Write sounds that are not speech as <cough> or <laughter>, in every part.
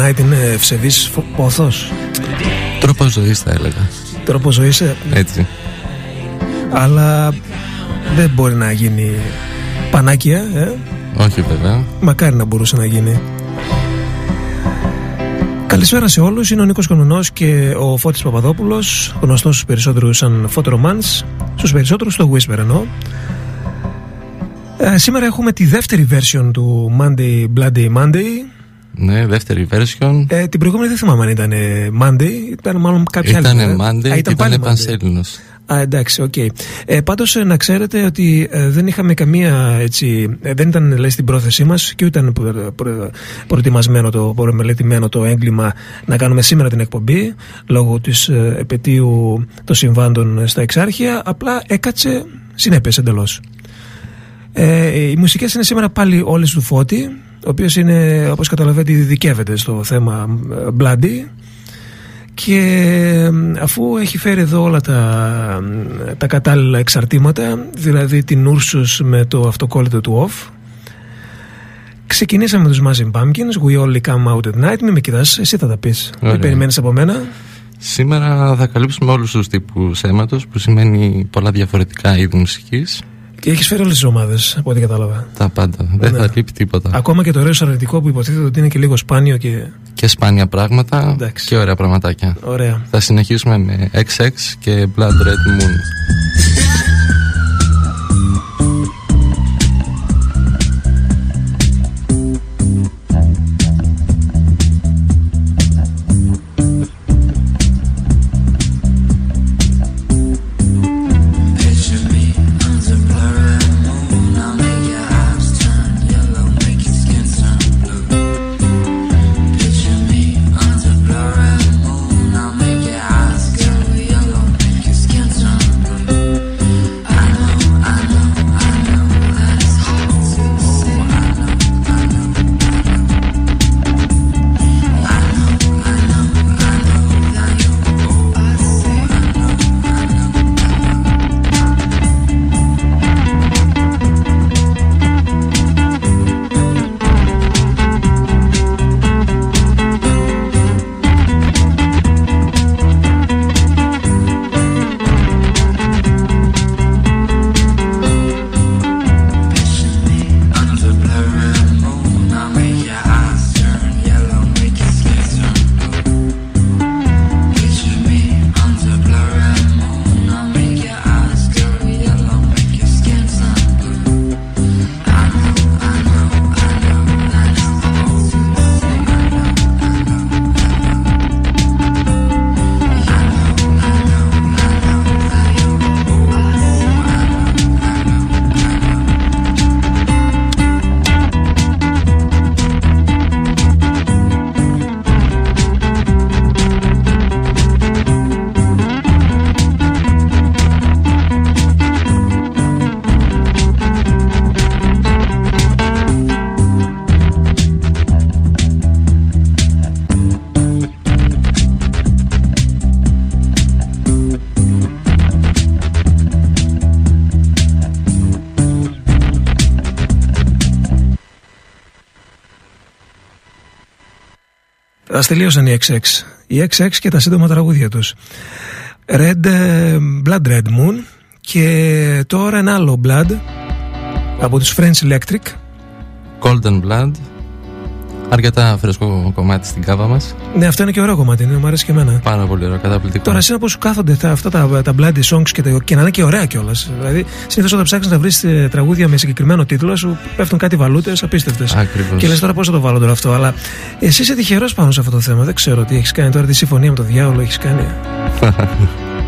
night είναι ευσεβής πόθος. Τρόπο ζωής θα έλεγα. Τρόπο ζωής. Ε, Έτσι. Αλλά δεν μπορεί να γίνει πανάκια, ε. Όχι βέβαια. Μακάρι να μπορούσε να γίνει. Καλησπέρα σε όλους, είναι ο Νίκος Κονονός και ο Φώτης Παπαδόπουλος γνωστός στους περισσότερους σαν Photoromance στους περισσότερους στο Whisper εννοώ ε, σήμερα έχουμε τη δεύτερη version του Monday Bloody Monday. Ναι, δεύτερη version. Ε, την προηγούμενη δεν θυμάμαι αν ήταν Monday, ήταν μάλλον κάποια ήταν άλλη. Ήταν Monday ήταν και ήταν Πανσέληνος. Α, εντάξει, OK. Okay. Ε, Πάντως ε, να ξέρετε ότι ε, δεν είχαμε καμία έτσι. Ε, δεν ήταν λέει στην πρόθεσή μας και ούτε ήταν προ, προ, προετοιμασμένο το, προμελετημένο το έγκλημα να κάνουμε σήμερα την εκπομπή λόγω της επετείου των συμβάντων στα Εξάρχεια. Απλά έκατσε, συνέπεσε εντελώς. Ε, οι μουσικές είναι σήμερα πάλι όλες του Φώτη, ο οποίος είναι, όπως καταλαβαίνετε, ειδικεύεται στο θέμα ε, Bloody. Και ε, αφού έχει φέρει εδώ όλα τα, τα κατάλληλα εξαρτήματα, δηλαδή την Ursus με το αυτοκόλλητο του Off, ξεκινήσαμε με τους Mazin Pumpkins, We Only Come Out at Night. Μην με κοιτάς, εσύ θα τα πεις. Τι περιμένεις από μένα. Σήμερα θα καλύψουμε όλους τους τύπους αίματος, που σημαίνει πολλά διαφορετικά είδη μουσικής. Και έχεις φέρει όλες τις ομάδες, από ό,τι κατάλαβα. Τα πάντα. Δεν ναι. θα λείπει τίποτα. Ακόμα και το ωραίο αρνητικό που υποτίθεται ότι είναι και λίγο σπάνιο και. Και σπάνια πράγματα Εντάξει. και ωραία πραγματάκια. Ωραία. Θα συνεχίσουμε με XX και Blood Red Moon. Α τελείωσαν οι XX. Οι XX και τα σύντομα τραγούδια τους. Red, ε, Blood Red Moon και τώρα ένα άλλο Blood από τους French Electric. Golden Blood Αρκετά φρέσκο κομμάτι στην κάβα μας. Ναι, αυτό είναι και ωραίο κομμάτι, είναι, μου αρέσει και εμένα. Πάρα πολύ ωραίο, καταπληκτικό. Τώρα, εσύ πώ σου κάθονται τα, αυτά τα, τα bloody songs και, τα, και να είναι και ωραία κιόλας. Δηλαδή, συνήθως όταν ψάχνεις να βρεις ε, τραγούδια με συγκεκριμένο τίτλο, σου πέφτουν κάτι βαλούτες απίστευτες. Και λες τώρα πώς θα το βάλω τώρα αυτό. Αλλά εσύ είσαι τυχερός πάνω σε αυτό το θέμα. Δεν ξέρω τι έχεις κάνει τώρα, τι συμφωνία με το διάολο έχεις κάνει. <laughs>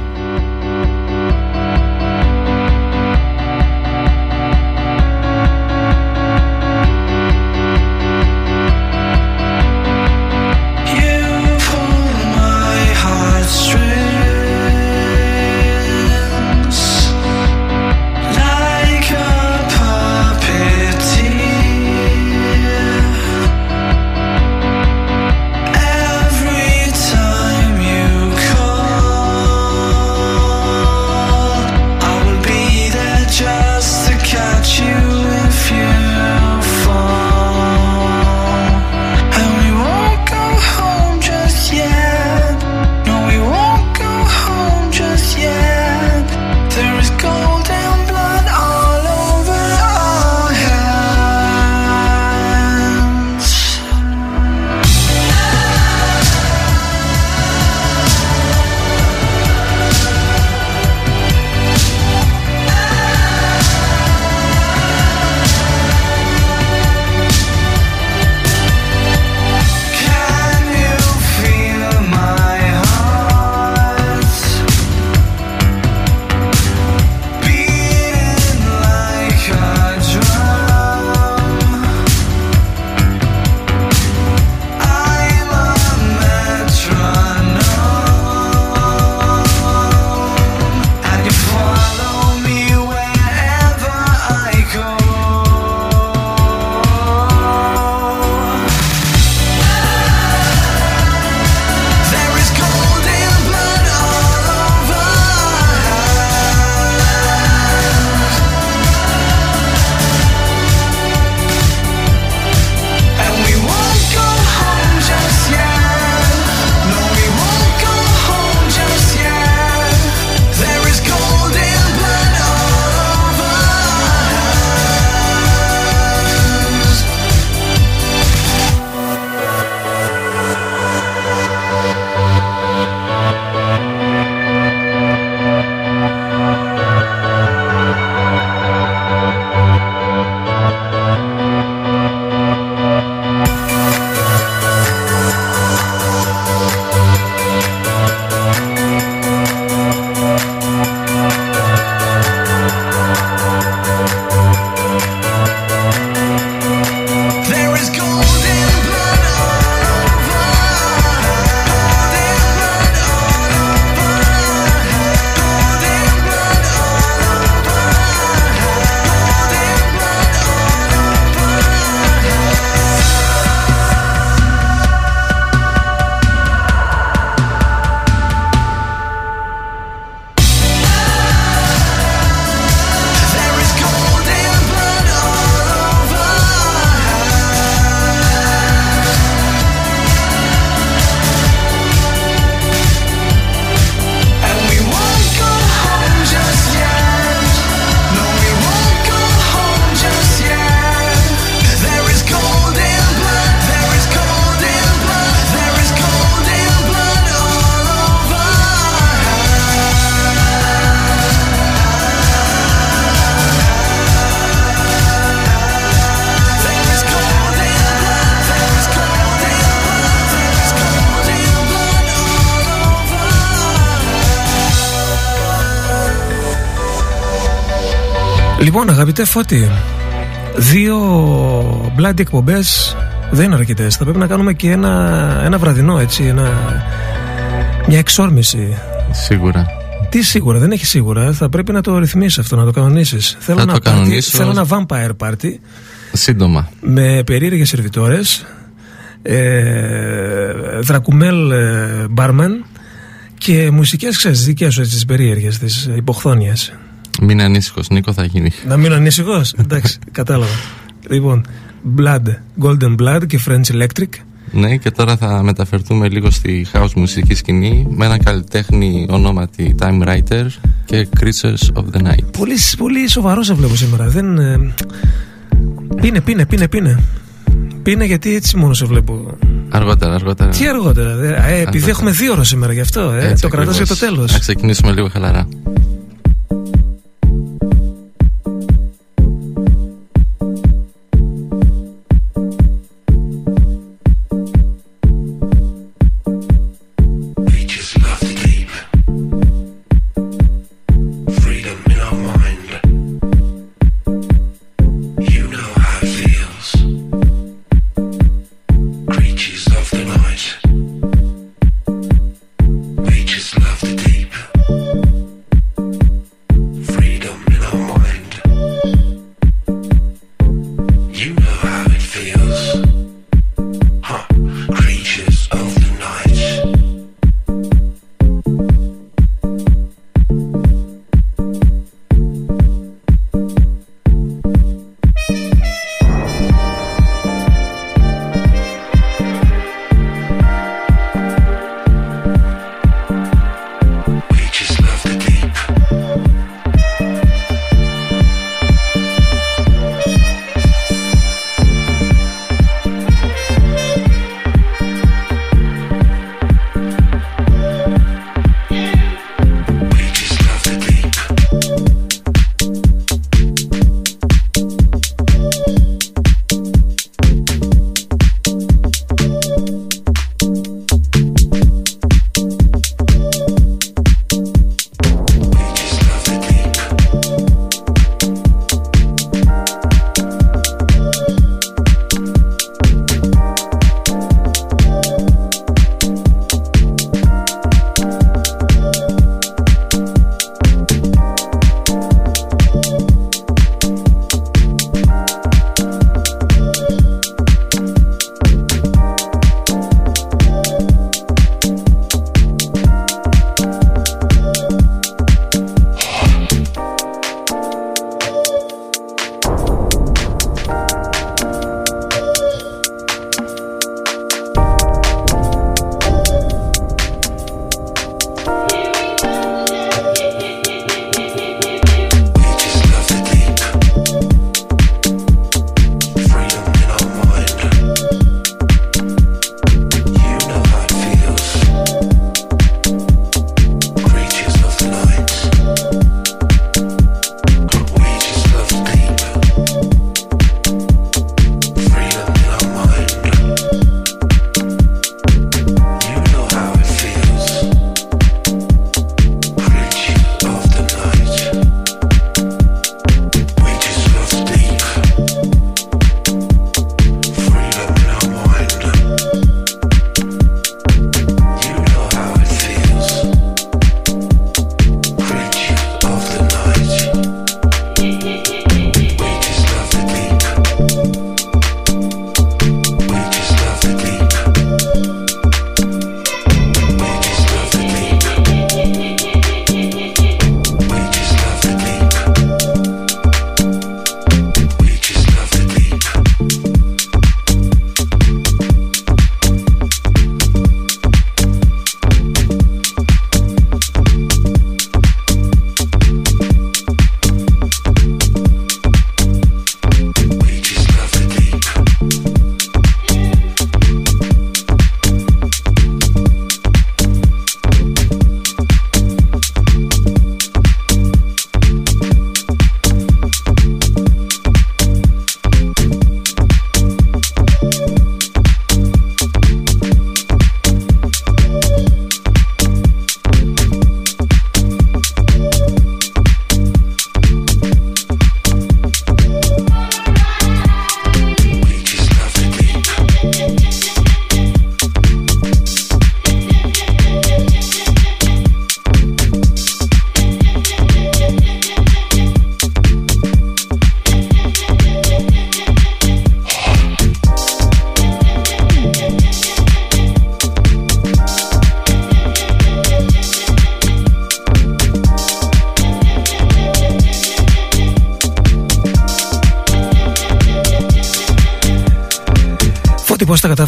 αγαπητέ Φώτη, δύο μπλάντι εκπομπές δεν είναι αρκετές. Θα πρέπει να κάνουμε και ένα, ένα βραδινό έτσι, ένα, μια εξόρμηση. Σίγουρα. Τι σίγουρα, δεν έχει σίγουρα. Θα πρέπει να το ρυθμίσεις αυτό, να το κανονίσεις. Θέλω, το θέλω ένα vampire party. Σύντομα. Με περίεργες σερβιτόρες. Ε, δρακουμέλ ε, μπάρμαν και μουσικές ξέρεις δικές σου τις περίεργες, τις υποχθόνιες. Μην ανήσυχος, Νίκο, θα γίνει. Να μην ανήσυχος; <laughs> Εντάξει, κατάλαβα. Λοιπόν, Blood, Golden Blood και French Electric. Ναι, και τώρα θα μεταφερθούμε λίγο στη house μουσική σκηνή με ένα καλλιτέχνη ονόματι Time Writer και Creatures of the Night. Πολύ, πολύ σοβαρό σε βλέπω σήμερα. Δεν... Ε, πίνε, πίνε, πίνε, πίνε. Πίνε γιατί έτσι μόνο σε βλέπω. Αργότερα, αργότερα. Τι αργότερα. Ε, επειδή έχουμε δύο ώρε σήμερα γι' αυτό. Ε, το κρατάς για το τέλος. Να ξεκινήσουμε λίγο χαλαρά.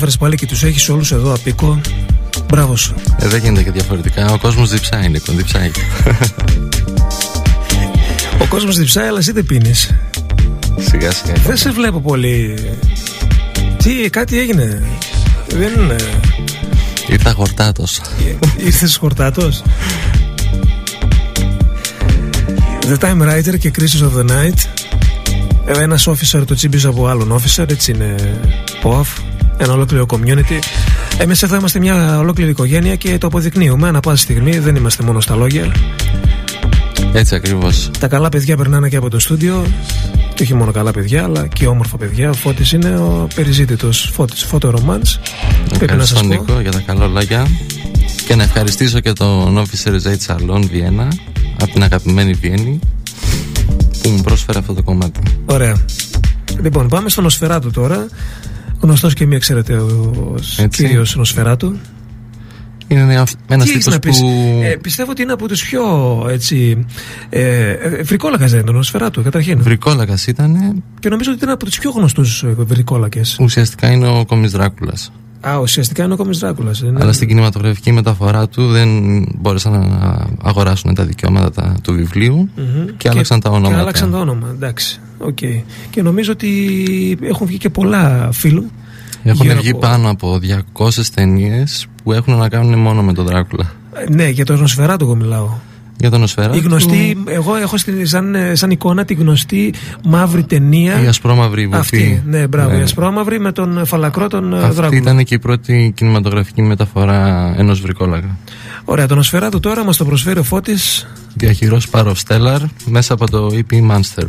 Κατάφερε πάλι και τους έχεις όλους εδώ απίκο. Μπράβο σου. Ε, δεν γίνεται και διαφορετικά. Ο κόσμος διψάει, Νίκο, διψάει. <laughs> Ο κόσμος διψάει, αλλά εσύ δεν πίνεις. Σιγά σιγά. Δεν σε βλέπω πολύ. Τι, κάτι έγινε; Δεν είναι. Ήρθα χορτάτος. Ήρθες χορτάτος; The Time Writer και Crisis of the Night. Ένας officer το τσίμπησε από άλλον officer, έτσι είναι POF. Ένα ολόκληρο community. Εμείς εδώ είμαστε μια ολόκληρη οικογένεια και το αποδεικνύουμε ανά πάση στιγμή. Δεν είμαστε μόνο στα λόγια. Έτσι ακριβώς. Τα καλά παιδιά περνάνε και από το στούντιο. Και όχι μόνο καλά παιδιά, αλλά και όμορφα παιδιά. Ο Φώτης είναι ο περιζήτητος Φώτης, φώτο ρομάνς. Πρέπει να σας Νίκο για τα καλά λόγια. Και να ευχαριστήσω και τον Officer Z Salon Βιέννα από την αγαπημένη Βιέννη που μου πρόσφερε αυτό το κομμάτι. Ωραία. Λοιπόν, πάμε στον Νοσφαιράτου τώρα. Γνωστός και μη εξαιρετικό κύριος Νοσφαιράτου. Είναι ένα τύπος που. Ε, πιστεύω ότι είναι από του πιο έτσι. Ε, ε, βρικόλακα δεν ήταν ο Νοσφαιράτου, καταρχήν. Βρικόλακα ήταν. Και νομίζω ότι είναι από τους πιο γνωστούς ε, βρικόλακες. Ουσιαστικά είναι ο Κόμι Δράκουλας. Α, ουσιαστικά είναι ο Κόμι Δράκουλας. Είναι... Αλλά στην κινηματογραφική μεταφορά του δεν μπόρεσαν να αγοράσουν τα δικαιώματα του βιβλίου mm-hmm. και άλλαξαν τα ονόματα. Και άλλαξαν τα όνομα, εντάξει. Okay. Και νομίζω ότι έχουν βγει και πολλά φίλου. Έχουν βγει από... πάνω από 200 ταινίες που έχουν να κάνουν μόνο με τον Δράκουλα. Ναι, για τον Νοσφαιράτο εγώ μιλάω. Για τον Νοσφαιράτο. Η γνωστή, εγώ έχω στην, σαν, σαν εικόνα τη γνωστή μαύρη ταινία. Η ασπρόμαυρη βουφή. Αυτή, ναι, μπράβο. Ναι. Η ασπρόμαυρη με τον φαλακρό τον Αυτή Δράκουλα. ήταν και η πρώτη κινηματογραφική μεταφορά ενός βρικόλαγα. Ωραία, τον Νοσφαιράτο τώρα μας το προσφέρει ο Φώτης. Διαχειρός Πάρο Stellar μέσα από το EP Monster.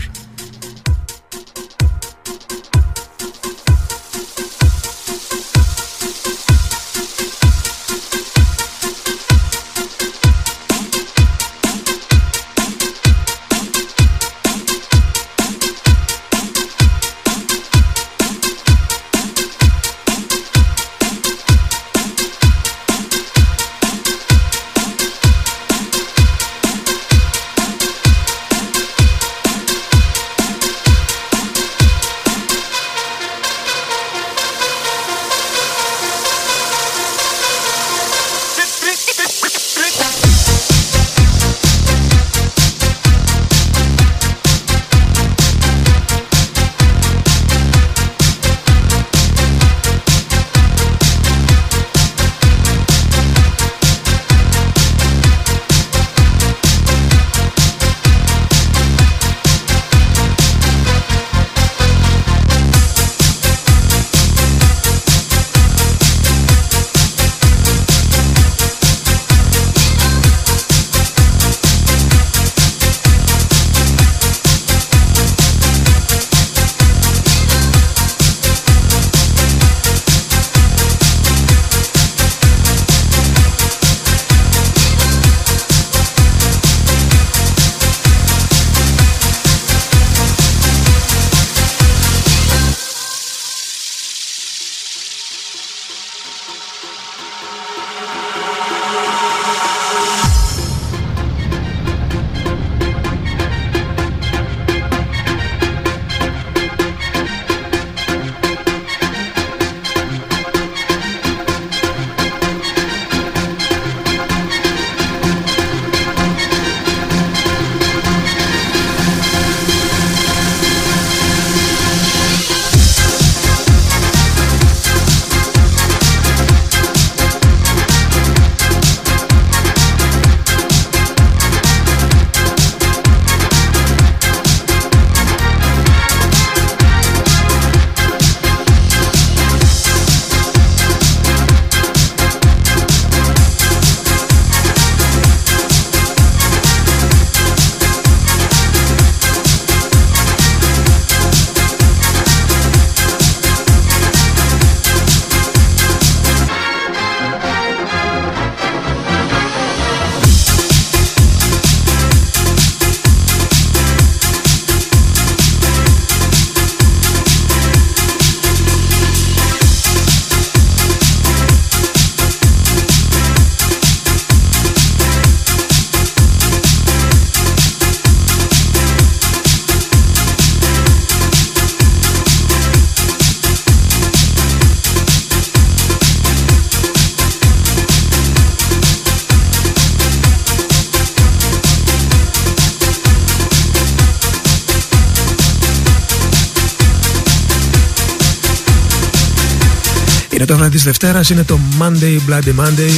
Της Δευτέρας, είναι το Monday Bloody Monday.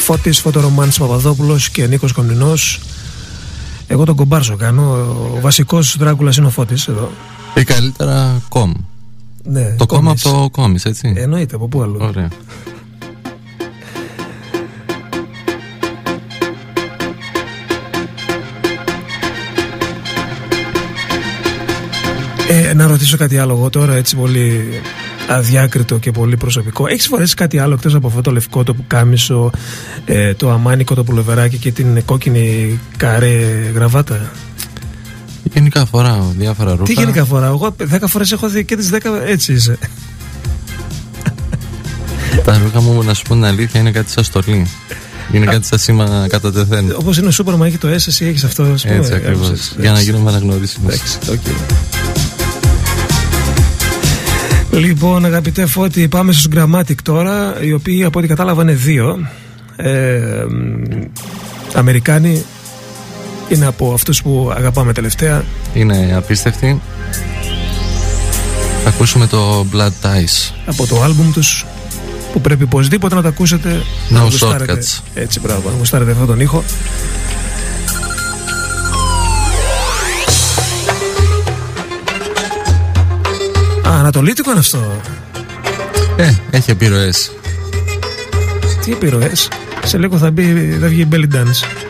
Φώτης Φωτορομάνης Παπαδόπουλος και Νίκος Κομνηνός. Εγώ τον κομπάρσο κάνω. Ο βασικός Δράκουλας είναι ο Φώτης εδώ. Ή καλύτερα κομ. Ναι, το κόμμα από το κόμις, έτσι. Εννοείται, από πού αλλού. Ωραία. Ε, να ρωτήσω κάτι άλλο εγώ τώρα, έτσι πολύ αδιάκριτο και πολύ προσωπικό. Έχεις φορέσει κάτι άλλο εκτός από αυτό το λευκό, το πουκάμισο, ε, το αμάνικο, το πουλοβεράκι και την κόκκινη καρέ γραβάτα; Γενικά φοράω διάφορα ρούχα. Τι γενικά φοράω, εγώ 10 φορές έχω δει και τις 10 έτσι είσαι. Τα ρούχα μου, να σου πω την αλήθεια, είναι κάτι σαν στολή. Είναι κάτι σαν σήμα κατά τεθέν. Όπως είναι ο Σούπερ, μα έχει το S, εσύ έχεις αυτό. Έτσι ακριβώς. Για να γίνουμε αναγνωρίσιμοι. Λοιπόν, αγαπητέ Φώτη, πάμε στους Grammatic τώρα, οι οποίοι από ό,τι κατάλαβα είναι δύο. Ε, Αμερικάνοι είναι από αυτούς που αγαπάμε τελευταία. Είναι απίστευτοι. Θα ακούσουμε το Blood Ties. Από το άλμπουμ τους που πρέπει οπωσδήποτε να το ακούσετε. No να shortcuts. Έτσι, μπράβο, να γουστάρετε αυτόν τον ήχο. Ανατολίτικο είναι αυτό. Ε, έχει επιρροές. Τι επιρροές; Σε λίγο θα, μπει, θα βγει η belly dance.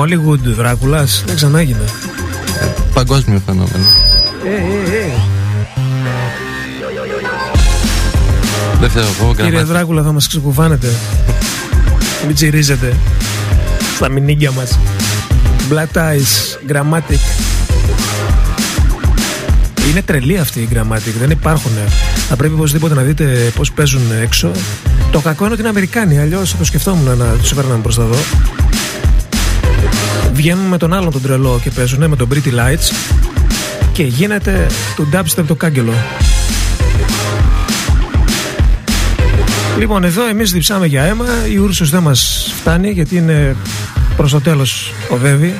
Bollywood Δράκουλας δεν ξανά έγινε Παγκόσμιο φαινόμενο. Ε, ε, ε. Δεν θέλω εγώ Κύριε Δράκουλα θα μας ξεκουβάνετε. Μην τσιρίζετε Στα μηνύγκια μας. Black Eyes, Grammatic. Είναι τρελή αυτή η Grammatic Δεν υπάρχουν. Θα πρέπει οπωσδήποτε να δείτε πώς παίζουν έξω. Το κακό είναι ότι είναι Αμερικάνοι Αλλιώς θα το σκεφτόμουν να τους έφερναν προς τα δω Βγαίνουν με τον άλλον τον τρελό και παίζουν με τον Pretty Lights και γίνεται το dubstep το κάγκελο. Λοιπόν, εδώ εμείς διψάμε για αίμα. Η Ούρσος δεν μας φτάνει γιατί είναι προς το τέλος οδεύει.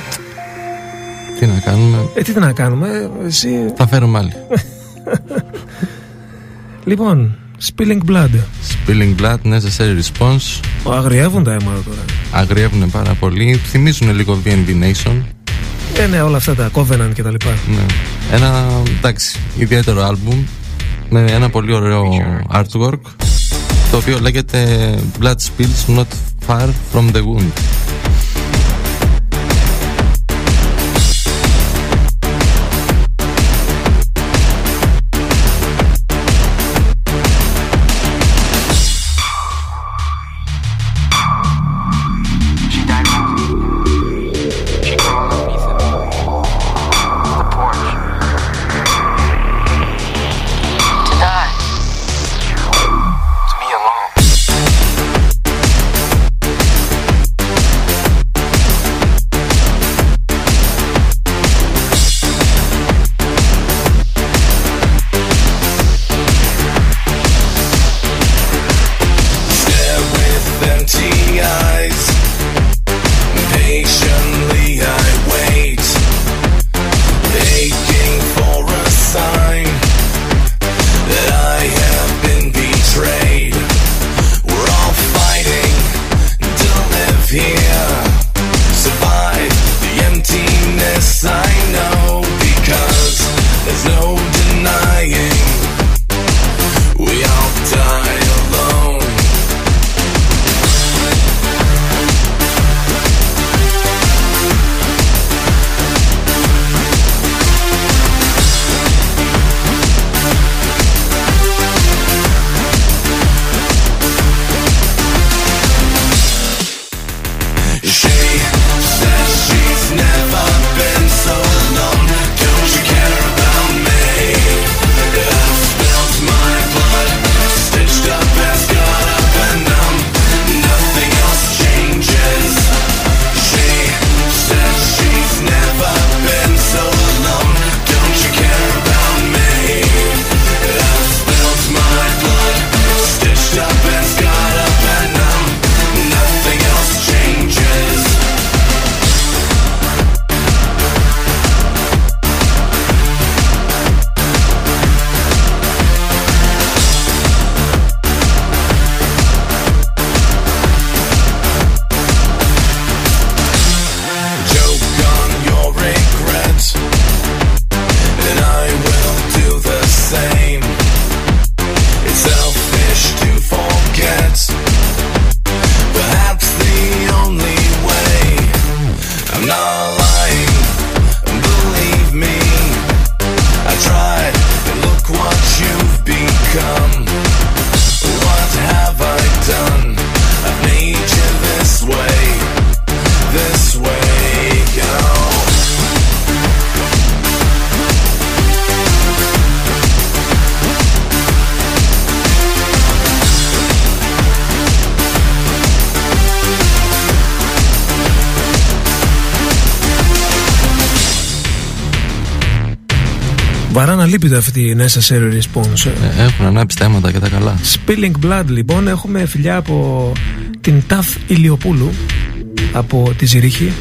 Τι να κάνουμε; Ε, τι να κάνουμε, εσύ. Θα φέρουμε άλλη. <laughs> λοιπόν, Spilling Blood. Spilling Blood, necessary response. Αγριεύουν τα αίματα τώρα. Αγριεύουν πάρα πολύ. Θυμίζουν λίγο VNV Nation. Ε, ναι, όλα αυτά τα Covenant και τα λοιπά. Ναι. Ένα, εντάξει, ιδιαίτερο άλμπουμ με ένα πολύ ωραίο artwork το οποίο λέγεται Blood Spills Not Far From The Wound αλίπητα αυτή η necessary response. Ε, έχουν ανάψει θέματα και τα καλά. Spilling Blood λοιπόν, έχουμε φιλιά από την Ταφ Ηλιοπούλου από τη Ζηρίχη.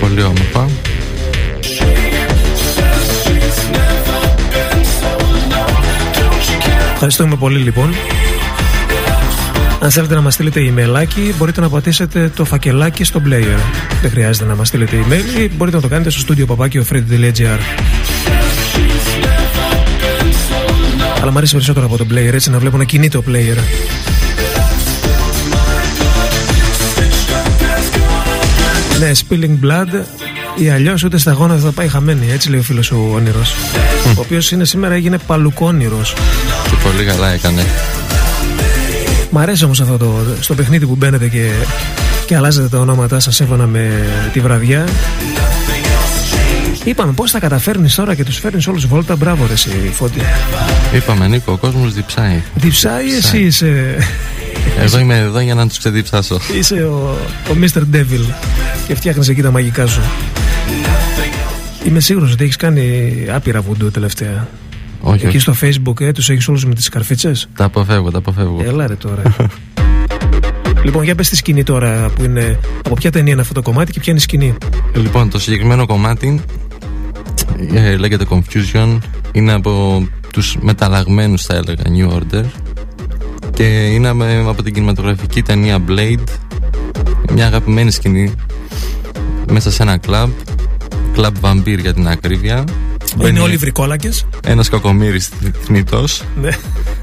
Πολύ όμορφα. Ευχαριστούμε πολύ λοιπόν. Αν θέλετε να μας στείλετε emailάκι μπορείτε να πατήσετε το φακελάκι στο player. Δεν χρειάζεται να μας στείλετε email μπορείτε να το κάνετε στο studio Αλλά μου αρέσει περισσότερο από το player έτσι να βλέπω να κινείται ο player. Ναι, Spilling Blood ή αλλιώς ούτε στα γόνα θα πάει χαμένη. Έτσι λέει ο φίλος ο όνειρος. Ο οποίος είναι σήμερα έγινε παλουκόνηρος. Και πολύ καλά έκανε. Μ' αρέσει όμως αυτό το, στο παιχνίδι που μπαίνετε και, και αλλάζετε τα ονόματά σας σύμφωνα με τη βραδιά. Είπαμε πώς θα καταφέρνεις τώρα και τους φέρνεις όλους βόλτα. Μπράβο, ρε, εσύ, φώτη. Είπαμε, Νίκο, ο κόσμος διψάει. Διψάει, εσύ είσαι. Εγώ είμαι εδώ για να τους ξεδιψάσω. Είσαι ο, ο Mr. Devil και φτιάχνεις εκεί τα μαγικά σου. Είμαι σίγουρος ότι έχεις κάνει άπειρα βουντού τελευταία. Όχι, Εκεί όχι. στο facebook ε, τους έχεις όλους με τις καρφίτσε. Τα αποφεύγω, τα αποφεύγω. Έλα ρε τώρα. λοιπόν, για πες τη σκηνή τώρα που είναι. Από ποια ταινία είναι αυτό το κομμάτι και ποια είναι η σκηνή. Λοιπόν, το συγκεκριμένο κομμάτι ε, λέγεται Confusion. Είναι από τους μεταλλαγμένους θα έλεγα New Order και είναι με- από την κινηματογραφική ταινία Blade μια αγαπημένη σκηνή μέσα σε ένα κλαμπ κλαμπ Vampire για την ακρίβεια Είναι όλοι βρικόλακε. ένας κακομύρης θνητός Ναι.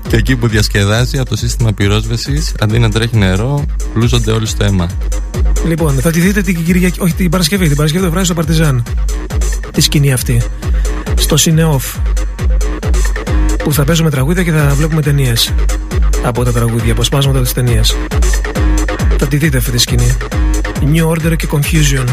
και εκεί που διασκεδάζει από το σύστημα πυρόσβεσης αντί να τρέχει νερό πλούζονται όλοι στο αίμα Λοιπόν, θα τη δείτε την Κυριακή. Όχι, την Παρασκευή. Την Παρασκευή το βράδυ στο Παρτιζάν. Τη σκηνή αυτή. Στο Σινεόφ. Που θα παίζουμε τραγούδια και θα βλέπουμε ταινίες. Από τα τραγούδια, αποσπάσματα της ταινίας. Θα τη δείτε αυτή τη σκηνή. New Order και Confusion.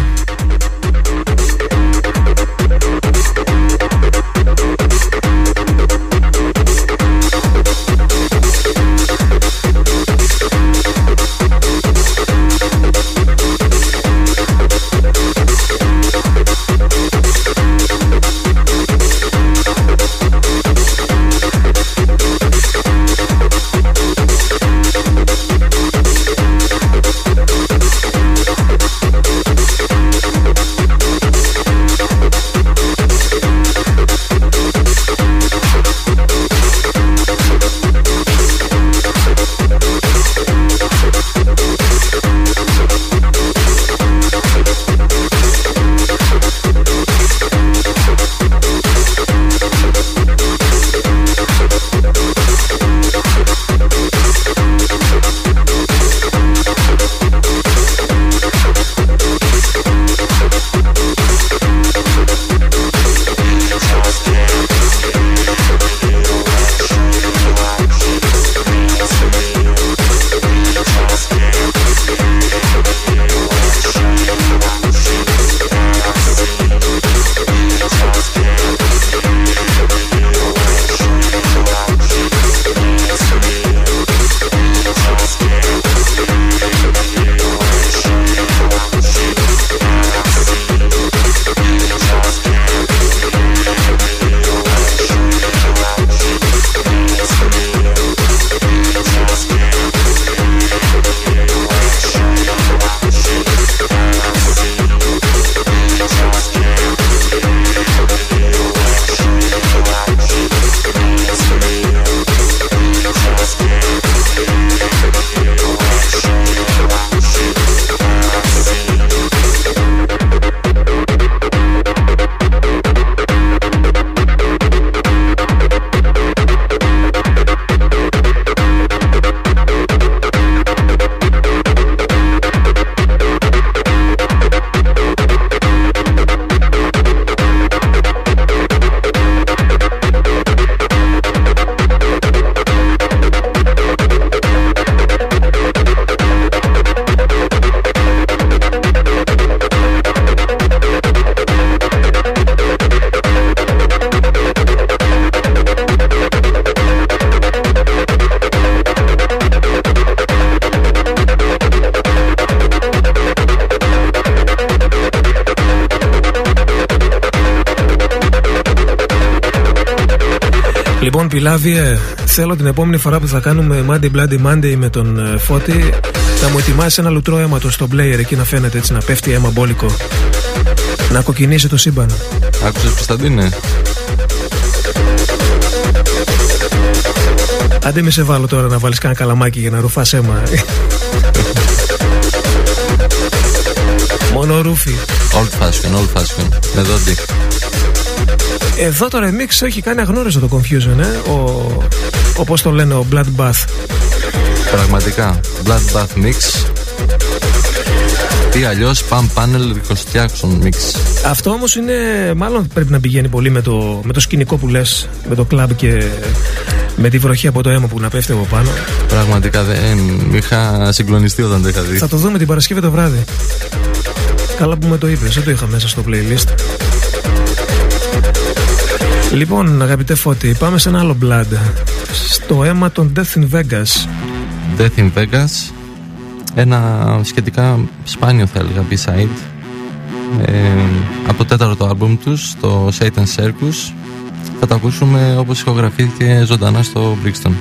Θέλω την επόμενη φορά που θα κάνουμε Monday Bloody Monday με τον ε, Φώτη να μου ετοιμάσει ένα λουτρό αίματο στο player εκεί να φαίνεται έτσι να πέφτει αίμα μπόλικο. Να κοκκινήσει το σύμπαν. Άκουσες Κωνσταντίνε Άντε μη σε βάλω τώρα να βάλεις κανένα καλαμάκι για να ρουφάς αίμα. <laughs> Μόνο ρούφι. Old fashion, old fashion Με δόντι Εδώ το remix έχει κάνει αγνώριστο το Confusion, ε. Ο, όπως το λένε, ο Bloodbath. Πραγματικά Bloodbath Mix ή αλλιώς Pump Panel Rico Jackson Mix. Αυτό όμως είναι. Μάλλον πρέπει να πηγαίνει πολύ με το, με το σκηνικό που λες, με το κλαμπ και με τη βροχή από το αίμα που να πέφτει από πάνω. Πραγματικά δεν είχα συγκλονιστεί όταν το είχα δει. Θα το δούμε την Παρασκευή το βράδυ. Καλά που με το είπες, δεν το είχα μέσα στο playlist. Λοιπόν, αγαπητέ Φώτη, πάμε σε ένα άλλο Blood. Στο αίμα των Death in Vegas. Death in Vegas. Ένα σχετικά σπάνιο θα έλεγα B-side. Ε, από το τέταρτο άλμπουμ τους, το Satan Circus. Θα το ακούσουμε όπως ηχογραφήθηκε ζωντανά στο Brixton.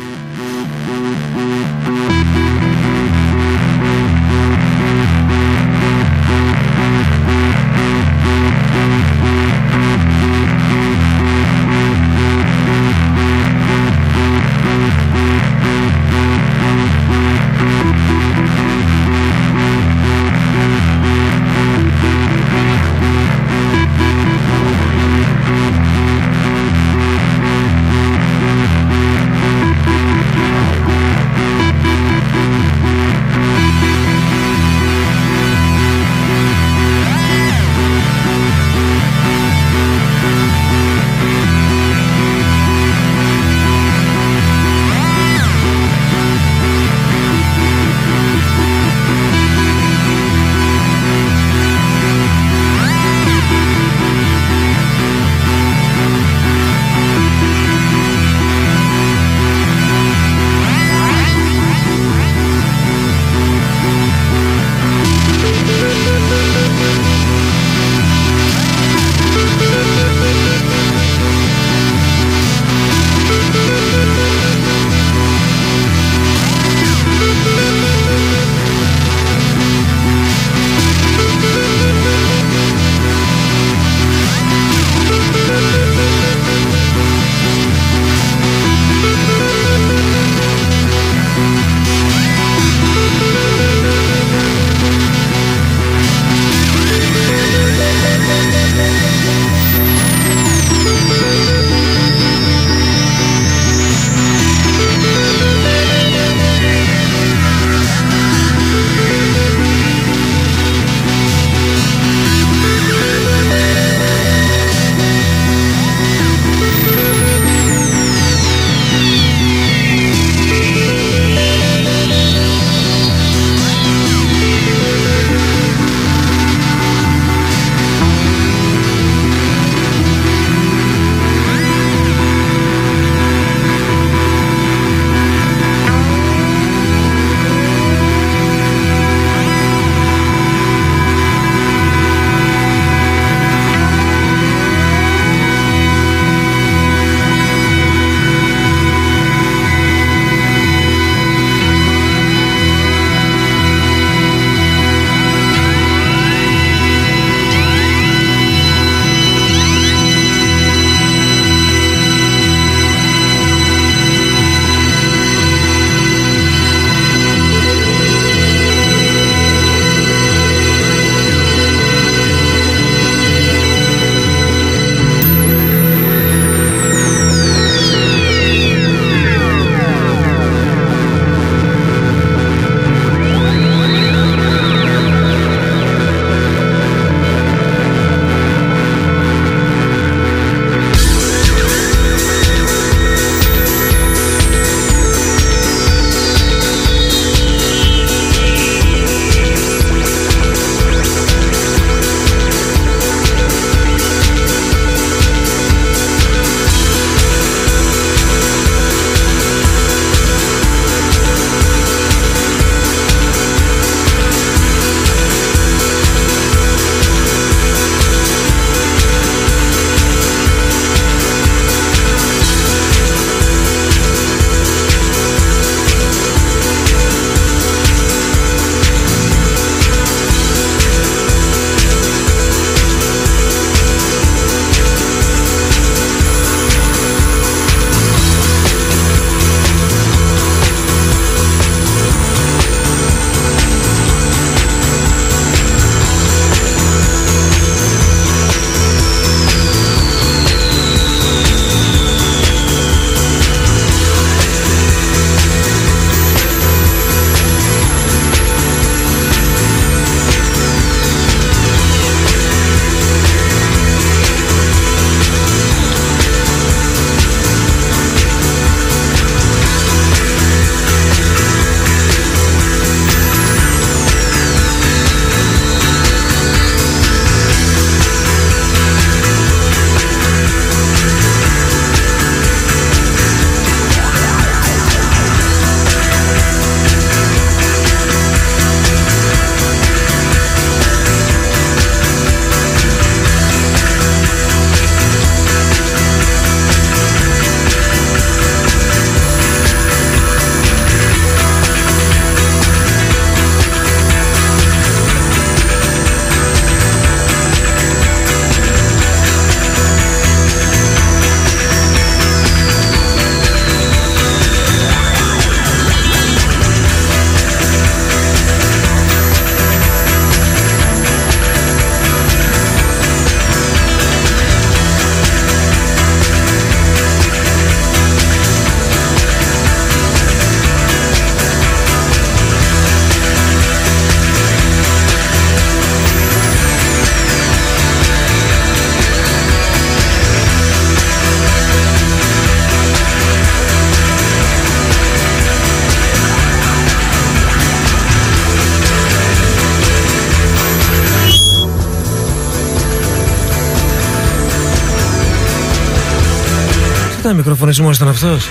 Μικροφωνισμός ήταν αυτός;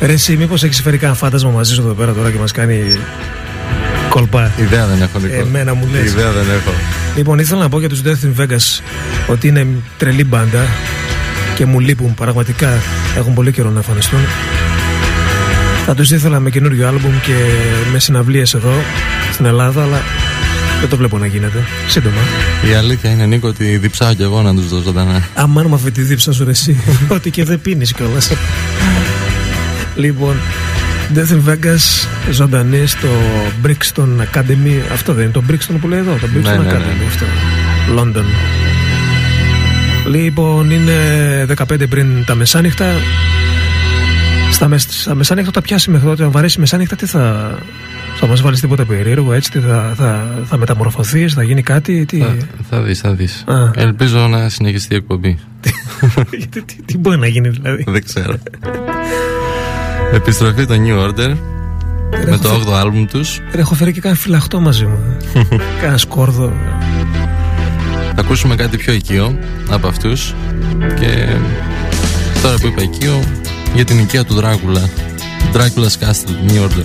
Ρε, εσύ, μήπως έχεις φέρει κανένα φάντασμα μαζί σου εδώ πέρα τώρα και μας κάνει κολπά; Ιδέα δεν έχω, Νίκο. Εμένα μου λες. Ιδέα δεν έχω. Λοιπόν, ήθελα να πω για τους Death in Vegas ότι είναι τρελή μπάντα και μου λείπουν πραγματικά. Έχουν πολύ καιρό να εμφανιστούν. Θα τους ήθελα με καινούριο άλμπουμ και με συναυλίες εδώ στην Ελλάδα, αλλά δεν το βλέπω να γίνεται. Σύντομα. Η αλήθεια είναι, Νίκο, ότι διψάω κι εγώ να τους δώσω ζωντανά. Αμάν με αυτή τη δίψα σου, ρε, εσύ. <laughs> Ότι και δεν πίνεις κιόλας. λοιπόν, Death in Vegas ζωντανή στο Brixton Academy. Αυτό δεν είναι το Brixton που λέει εδώ, το Brixton Ναι, ναι, ναι. Academy. Αυτό. London. Λοιπόν, είναι 15 πριν τα μεσάνυχτα. Στα, μες, στα μεσάνυχτα τα πιάσει μέχρι τότε. Αν βαρέσει μεσάνυχτα, τι θα. Θα μας βάλεις τίποτα περίεργο, έτσι, τι θα, θα, θα μεταμορφωθείς, θα γίνει κάτι. Τι... Θα, θα δεις, θα δεις. Α. Ελπίζω να συνεχιστεί η εκπομπή. <laughs> τι, τι, τι μπορεί να γίνει, δηλαδή; δεν ξέρω. Επιστροφή το New Order με το 8ο άλμπουμ τους. Δεν έχω φέρει και κανένα φυλαχτό μαζί μου. <laughs> Κάνα σκόρδο. Θα ακούσουμε κάτι πιο οικείο από αυτούς και τώρα που είπα οικείο για την οικία του Δράκουλα. Dracula's Castle, New Order.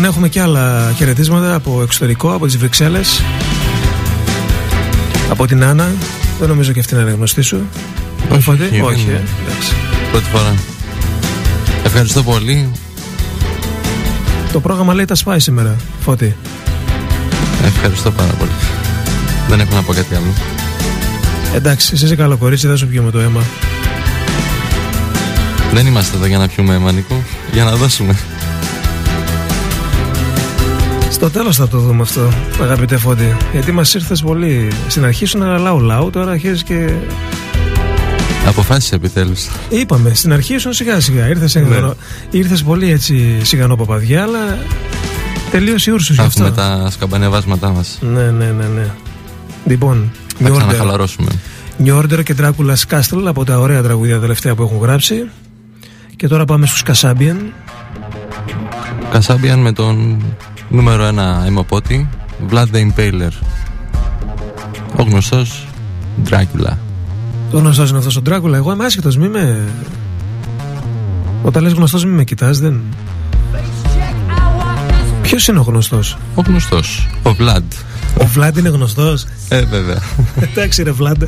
Λοιπόν, έχουμε και άλλα χαιρετίσματα από εξωτερικό, από τις Βρυξέλλες. Από την Άννα Δεν νομίζω και αυτή να είναι γνωστή σου. Όχι, όχι, όχι ε, Πρώτη φορά. Ευχαριστώ πολύ. Το πρόγραμμα λέει τα σπάει σήμερα Φώτη. Ευχαριστώ πάρα πολύ. Δεν έχω να πω κάτι άλλο. Εντάξει, εσύ είσαι καλό κορίτσι, δεν σου πιούμε το αίμα. Δεν είμαστε εδώ για να πιούμε αίμα, Νίκο. Για να δώσουμε στο τέλος θα το δούμε αυτό, αγαπητέ Φώτη. Γιατί μας ήρθες πολύ. Στην αρχή σου να λαού λαού, τώρα αρχίζεις και. Αποφάσισε επιτέλους. Είπαμε, στην αρχή ήσουν σιγά σιγά. Ήρθες ναι. ήρθες πολύ έτσι σιγανό παπαδιά, αλλά τελείωσε η ούρσου γι' αυτό. τα σκαμπανεβάσματά μας. Ναι, ναι, ναι, ναι. Λοιπόν, θα ξαναχαλαρώσουμε. New Order και Dracula Castle από τα ωραία τραγούδια τελευταία που έχουν γράψει. Και τώρα πάμε στους Kasabian. Kasabian με τον Νούμερο 1 αιμοπότη Vlad the Impaler Ο γνωστός Dracula. Το γνωστός είναι αυτός ο Dracula. Εγώ είμαι άσχετος μη με Όταν λες γνωστός μη με κοιτάς δεν... Ποιος είναι ο γνωστός; Ο γνωστός. Ο Vlad. Ο Vlad είναι γνωστός; Ε βέβαια. Εντάξει ρε Vlad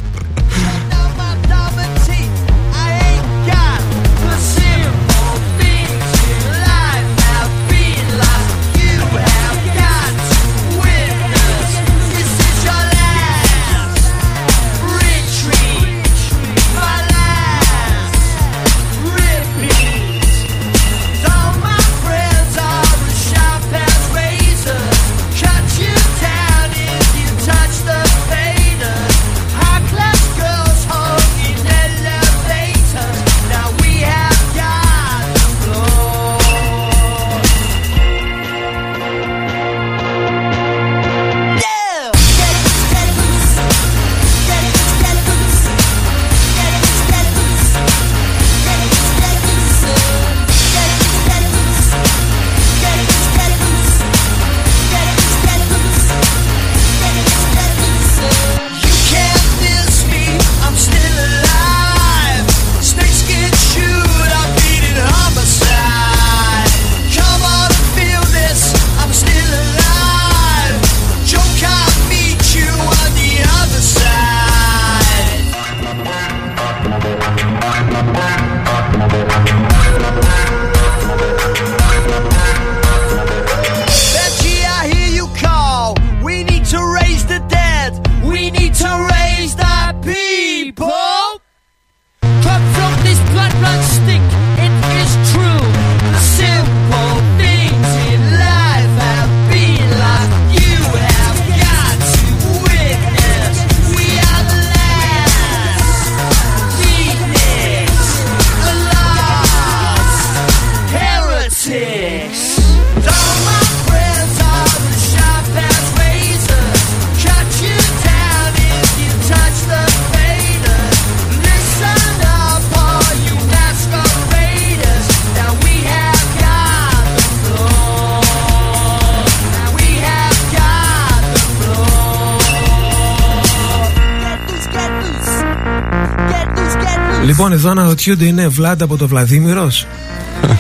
Λοιπόν, εδώ αναρωτιούνται είναι Βλάντα από το Βλαδίμηρος;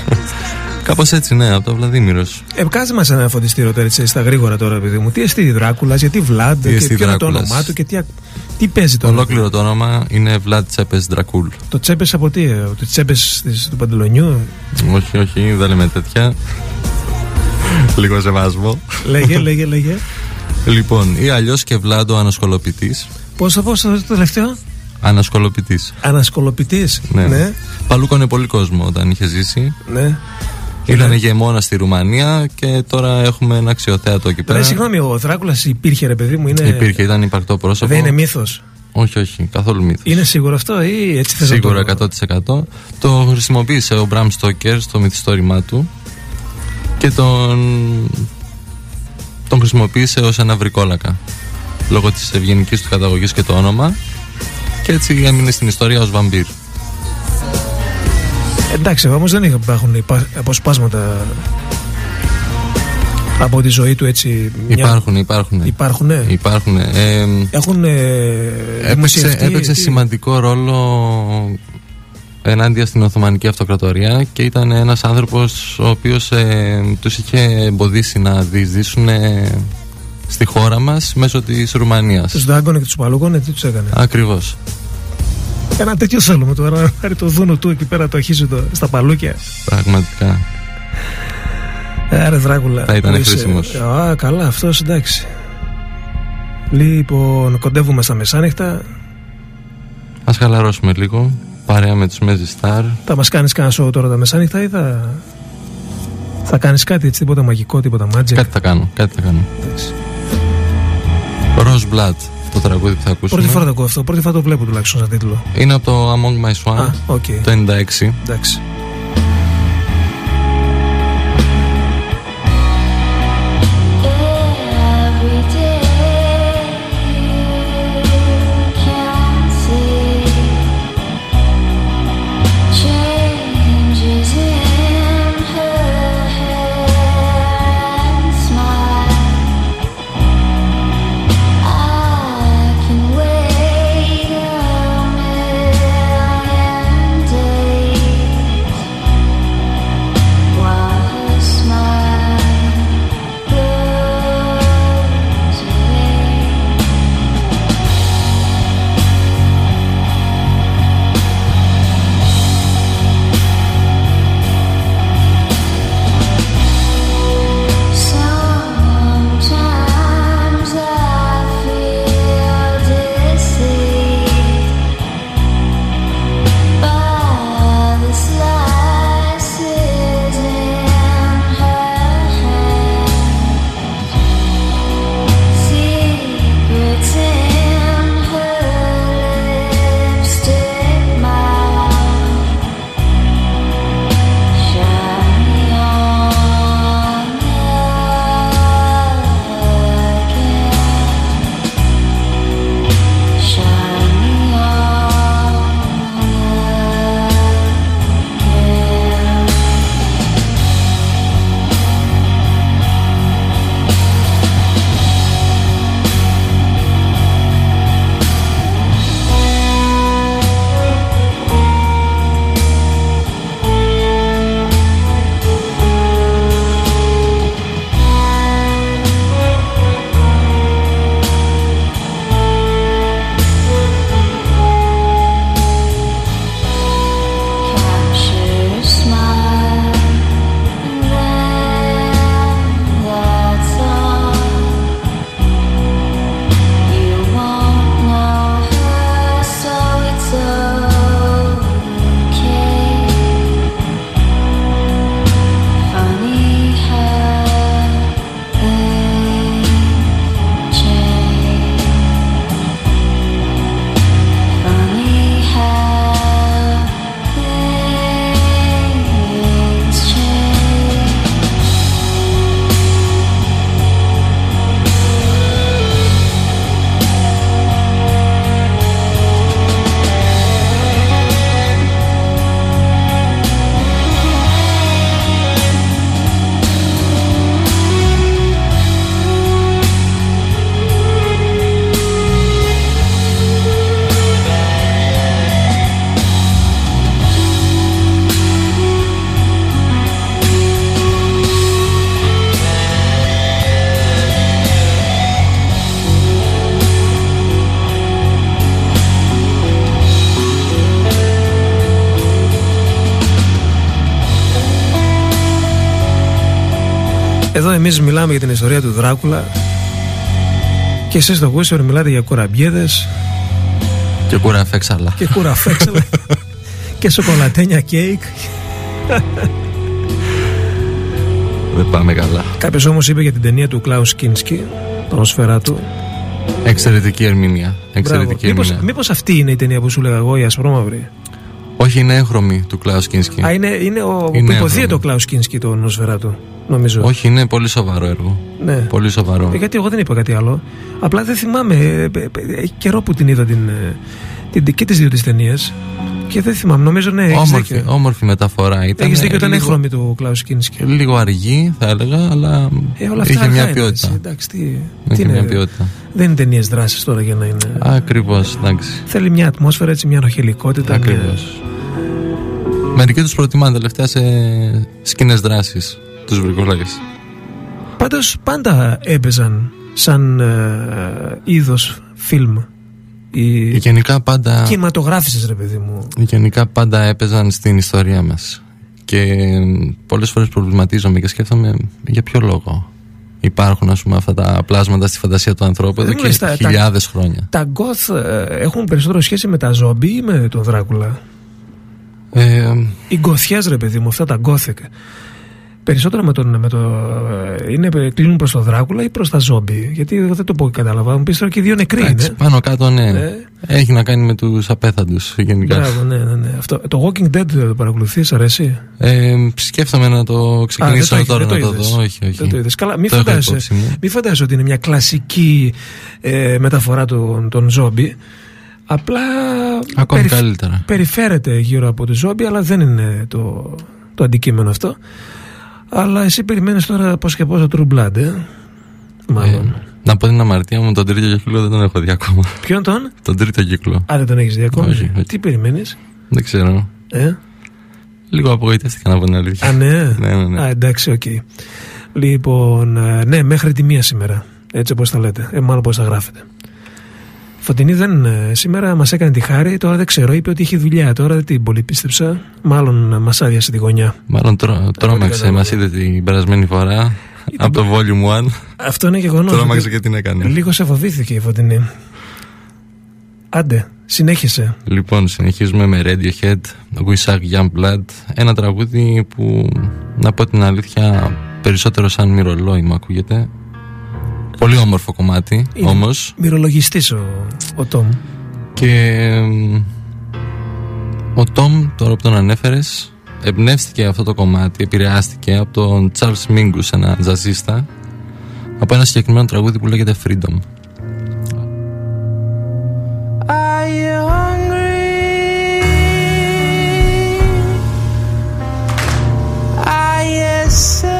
<laughs> Κάπως έτσι, ναι, από το Βλαδίμηρος. Ε, κάτσε μας ένα φωτιστήριο τώρα, έτσι, στα γρήγορα τώρα, παιδί μου. Τι εστί Δράκουλας, γιατί Βλάντα, και ποιο είναι το όνομά του και τι, τι παίζει το Ολόκληρο το όνομα είναι Βλάντ Τσέπες Δρακούλ. Το Τσέπες από τι, ε, το Τσέπες του Παντελονιού; Όχι, όχι, δεν λέμε τέτοια. Λίγο σεβασμό. λέγε, λέγε, λέγε. Λοιπόν, ή αλλιώς και Βλάντο Ανασκολοποιητή. Πώς θα πω στο τελευταίο; Ανασκολοποιητή. Ανασκολοποιητή. Ναι. ναι. Παλούκωνε πολύ κόσμο όταν είχε ζήσει. Ναι. Ήταν ηγεμόνα στη Ρουμανία και τώρα έχουμε ένα αξιοθέατο εκεί πέρα. Ναι, συγγνώμη, ο Δράκουλας υπήρχε, ρε παιδί μου. Είναι... Υπήρχε, ήταν υπαρκτό πρόσωπο. Δεν είναι μύθος. Όχι, όχι, καθόλου μύθος. Είναι σίγουρο αυτό ή έτσι θες Σίγουρα, το... 100%. Το χρησιμοποίησε ο Μπραμ Στόκερ στο μυθιστόρημά του και τον, τον χρησιμοποίησε ως ένα βρικόλακα. Λόγω της ευγενικής του καταγωγής και το όνομα και έτσι έμεινε στην ιστορία ως βαμπύρ. Εντάξει, όμως δεν υπάρχουν αποσπάσματα από τη ζωή του έτσι. Υπάρχουν, υπάρχουν. Υπάρχουν, ναι. Υπάρχουν. Έχουν. έπαιξε, έπαιξε σημαντικό ρόλο ενάντια στην Οθωμανική Αυτοκρατορία και ήταν ένας άνθρωπος ο οποίος ε, τους είχε εμποδίσει να διεισδύσουν ε, στη χώρα μας μέσω της Ρουμανίας. Τους δάγκωνε και τους παλούγωνε, τι τους έκανε; Ακριβώς. Ένα τέτοιο θέλουμε τώρα, να το δούνο του εκεί πέρα το αρχίζει το, στα παλούκια. Πραγματικά. Άρε Δράκουλα. Θα ήταν χρήσιμος. Α, καλά, αυτός εντάξει. Λοιπόν, κοντεύουμε στα μεσάνυχτα. Ας χαλαρώσουμε λίγο παρέα με τους Magic Star. Θα μας κάνεις κανένα σώο τώρα τα μεσάνυχτα ή θα... Θα κάνεις κάτι έτσι, τίποτα μαγικό, τίποτα magic; Κάτι θα κάνω, κάτι θα κάνω. Εντάξει. Rose Blood, το τραγούδι που θα ακούσουμε. Πρώτη φορά το ακούω αυτό, πρώτη φορά το βλέπω τουλάχιστον σαν τίτλο. Είναι από το Among My Swan, Α, οκ. το 96. Εντάξει. Εδώ εμείς μιλάμε για την ιστορία του Δράκουλα και εσείς στο Whisper μιλάτε για κουραμπιέδες Και κουραφέξαλα. και κουραφέξαλα <laughs> και σοκολατένια κέικ. Δεν πάμε καλά. Κάποιος όμως είπε για την ταινία του Κλάους Κίνσκι, το νοσφαιρά του. Εξαιρετική ερμηνεία. Εξαιρετική Μήπως, ερμηνεία. μήπως αυτή είναι η ταινία που σου λέγα εγώ, η ασπρόμαυρη; Όχι, είναι έγχρωμη του Κλάους Κίνσκι. Α, είναι, είναι ο Είναι που υποδίεται εύκολο. ο Κλάους Κίνσκι το νοσφαιρά του, νομίζω. Όχι, είναι πολύ σοβαρό έργο. Ναι. Πολύ σοβαρό. Ε, γιατί εγώ δεν είπα κάτι άλλο. Απλά δεν θυμάμαι. ε, ε, ε, Έχει καιρό που την είδα την, ε, την, και τι δύο τι ταινίε. Και δεν θυμάμαι. Νομίζω ναι, έχεις Όμορφη, δίκιο. όμορφη μεταφορά ήταν. Έχεις δίκιο, ήταν λίγο- έγχρωμη του Κλάους Κίνσκι. Λίγο αργή, θα έλεγα, αλλά Ε, όλα αυτά είχε αργά μια είναι, ποιότητα. έτσι, εντάξει, τι, τι Είχε είναι, μια ποιότητα. Δεν είναι ταινίες δράσης τώρα για να είναι. Ακριβώς, εντάξει. Θέλει μια ατμόσφαιρα, έτσι, μια ανοχελικότητα. Ακριβώς. μια- Μερικοί τους προτιμάνε τελευταία σε σκηνές δράσης τους βρικολάκες. Πάντως πάντα έπαιζαν σαν ε, είδος φιλμ. Οι Γενικά πάντα, κινηματογράφησες ρε παιδί μου. γενικά πάντα έπαιζαν στην ιστορία μας. Και πολλές φορές προβληματίζομαι και σκέφτομαι για ποιο λόγο υπάρχουν ας πούμε αυτά τα πλάσματα στη φαντασία του ανθρώπου εδώ Δεν μου και λες, τα- τα- χιλιάδες χρόνια. Τα γκοθ ε, έχουν περισσότερο σχέση με τα ζόμπι ή με τον Δράκουλα; Ε, Οι γκοθιές ρε παιδί μου, αυτά τα γκόθεκ. Περισσότερο με τον. Με το, ε, είναι, κλείνουν προς τον Δράκουλα ή προς τα ζόμπι. Γιατί εγώ δεν το πω κατάλαβα. Μου πεις τώρα και οι δύο νεκροί εντάξει, είναι. πάνω κάτω ναι. Ε. Έχει να κάνει με τους απέθαντους γενικά. Μπράβο, ναι, ναι, ναι. Αυτό, το Walking Dead το παρακολουθείς, αρέσει; Ε, σκέφτομαι να το ξεκινήσω Α, δεν το τώρα έχεις, να δεν το το δω. είδες. Όχι, όχι. Δεν το είδες. Καλά, μην Το έχω φαντάζεσαι, υπόψη μου. μη φαντάζεσαι ότι είναι μια κλασική ε, μεταφορά των, των ζόμπι. Απλά Ακόμη καλύτερα. περιφέρεται γύρω από τη ζόμπι, αλλά δεν είναι το, το αντικείμενο αυτό. Αλλά εσύ περιμένεις τώρα πώς και πώς το True Blood, ε; Μάλλον. Ε, να πω την αμαρτία μου, τον τρίτο κύκλο δεν τον έχω δει ακόμα. Ποιον τον; τον τρίτο κύκλο. Α, δεν τον έχεις δει ακόμη. Όχι, όχι. Τι περιμένεις, Δεν ξέρω. ε; Λίγο απογοητεύτηκα να πω την αλήθεια. Α, ναι; Ναι, ναι, ναι. Α, εντάξει, οκ. Λοιπόν, ε, ναι, μέχρι τη μία σήμερα. Έτσι όπως τα λέτε. Ε, μάλλον πώς τα γράφετε. Φωτεινή δεν. ε, Σήμερα μας έκανε τη χάρη, τώρα δεν ξέρω. Είπε ότι είχε δουλειά. Τώρα δεν την πολύ πίστεψα. Μάλλον μας άδειασε τη γωνιά. Μάλλον τρό, τρόμαξε, κατάλαβα. μας είδε την περασμένη φορά. από το volume 1. Αυτό είναι γεγονός. Τρόμαξε και την έκανε. Λίγο σε φοβήθηκε η Φωτεινή. Άντε, συνέχισε. Λοιπόν, συνεχίζουμε με Radiohead, We Suck Young Blood. Ένα τραγούδι που, να πω την αλήθεια, περισσότερο σαν μυρολόι μου ακούγεται. Πολύ όμορφο κομμάτι, Είναι όμως. Μυρολογιστής ο, ο Τόμ. Και εμ, ο Τόμ, τώρα που τον ανέφερες, εμπνεύστηκε αυτό το κομμάτι, επηρεάστηκε από τον Charles Mingus, ένα τζαζίστα, από ένα συγκεκριμένο τραγούδι που λέγεται Freedom. Are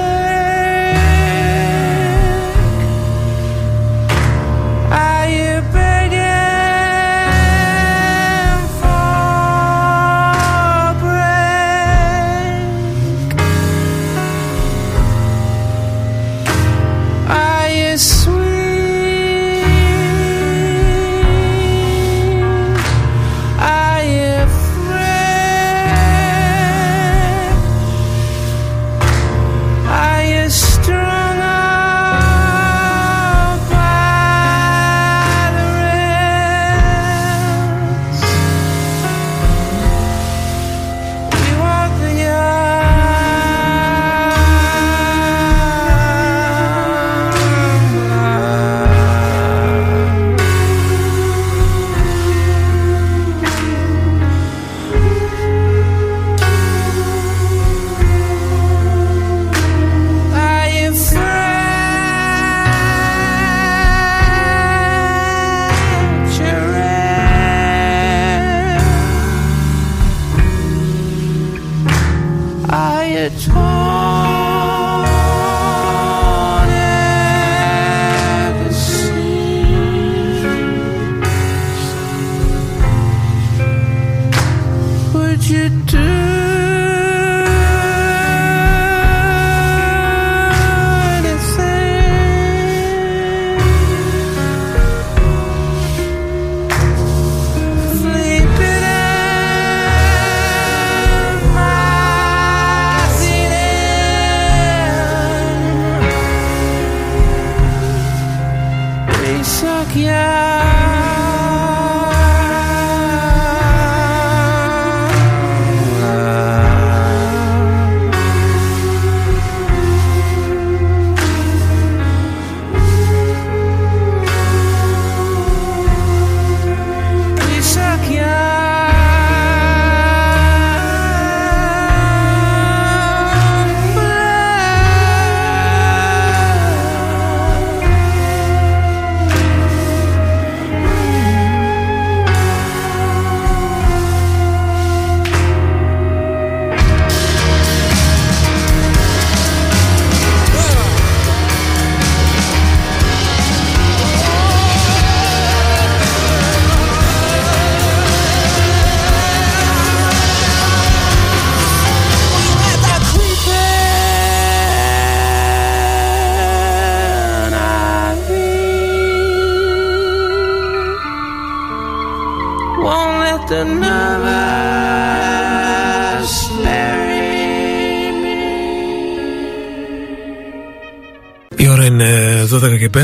5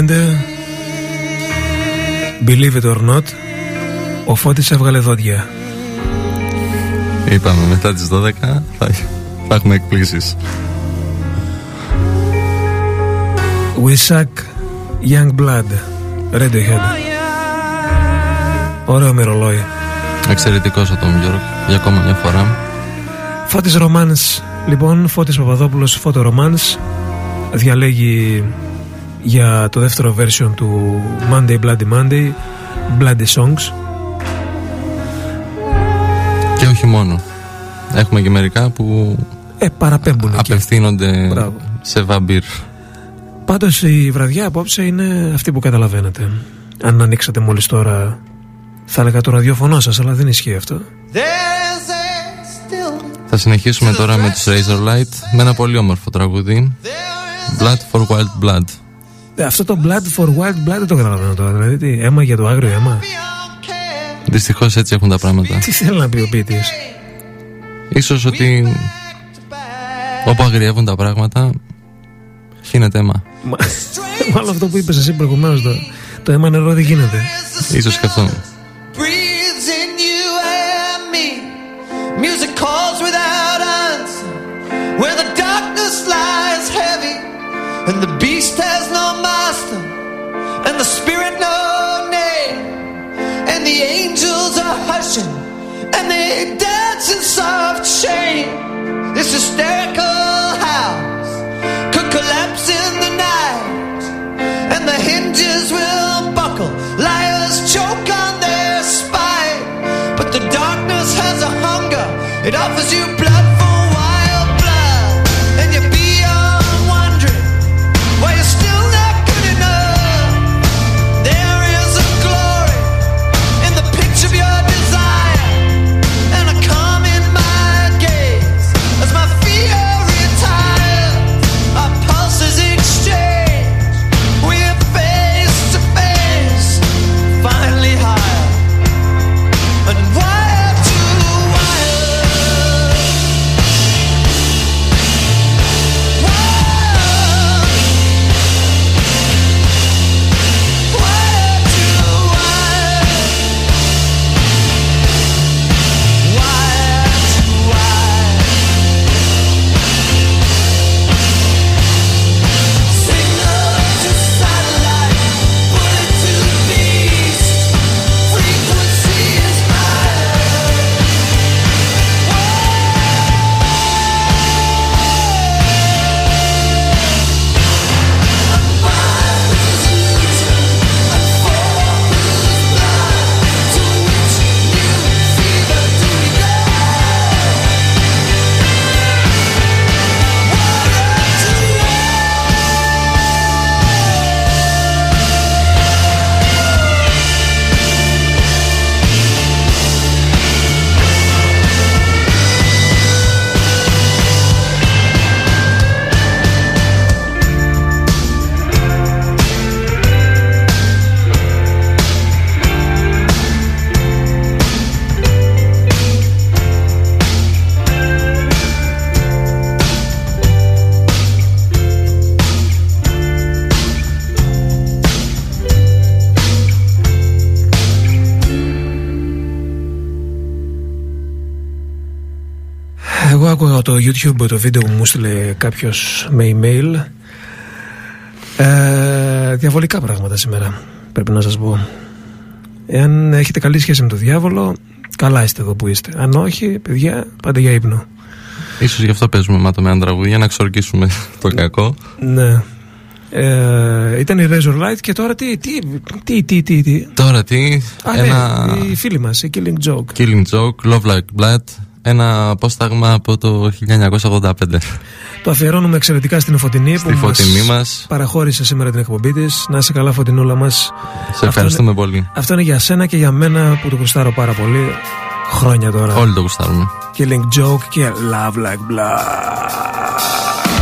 Believe it or not Ο Φώτης έβγαλε δόντια Είπαμε μετά τις 12 θα, θα έχουμε εκπλήσεις. We suck young blood Radiohead Ωραίο μυρολόι Εξαιρετικός ο Tom York για ακόμα μια φορά. Φώτης Ρομάνς Λοιπόν, Φώτης Παπαδόπουλος Φώτο Ρομάνς Διαλέγει για το δεύτερο version του Monday Bloody Monday Bloody Songs Και όχι μόνο. Έχουμε και μερικά που Ε, παραπέμπουν εκεί απευθύνονται Μπράβο. σε βαμπύρ. Πάντως η βραδιά απόψε είναι αυτή που καταλαβαίνετε Αν ανοίξατε μόλις τώρα Θα έλεγα το ραδιοφωνό σας Αλλά δεν ισχύει αυτό There's a still, Θα συνεχίσουμε τώρα με τους Razorlight με ένα πολύ όμορφο τραγούδι. there is Blood for Wild Blood. Ε, Αυτό το blood for wild blood δεν το καταλαβαίνω τώρα Δηλαδή τι, αίμα για το άγριο αίμα beyond care. Δυστυχώς έτσι έχουν τα πράγματα. Τι θέλει να πει ο ποιητής; Ίσως ότι όπου αγριεύουν τα πράγματα γίνεται αίμα. Μα- Μάλλον αυτό που είπες εσύ προηγουμένως το, το αίμα νερό δεν γίνεται Ίσως και αυτό. Beast has no master, and the spirit no name, and the angels are hushing, and they dance in soft shame. This hysterical house could collapse in the night and the hinges will buckle. Liars choke on their spine, but the darkness has a hunger. It offers you YouTube το βίντεο που μου στείλε κάποιος με email. Ε, διαβολικά πράγματα σήμερα, πρέπει να σας πω. Εάν έχετε καλή σχέση με το διάβολο, καλά είστε εδώ που είστε. Αν όχι, παιδιά, πάτε για ύπνο. Ίσως γι' αυτό παίζουμε μάτω με ένα τραγούδι για να ξορκίσουμε <laughs> το κακό. Ναι. Ε, ήταν η Razor Light και τώρα τι, τι, τι, τι, τι, τι. Τώρα τι, Α, ένα ναι, η φίλη μας, η Killing Joke. Killing Joke, Love Like Blood, ένα απόσταγμα από το 1985. Το αφιερώνουμε εξαιρετικά στην Φωτεινή Στη φωτεινή μας. παραχώρησε σήμερα την εκπομπή της. Να είσαι καλά, Φωτεινούλα μας. Σε ευχαριστούμε πολύ. Αυτό είναι για σένα και για μένα που το κουστάρω πάρα πολύ. Χρόνια τώρα. Όλοι το γουστάρουμε. Killing Joke και Love Like Blood.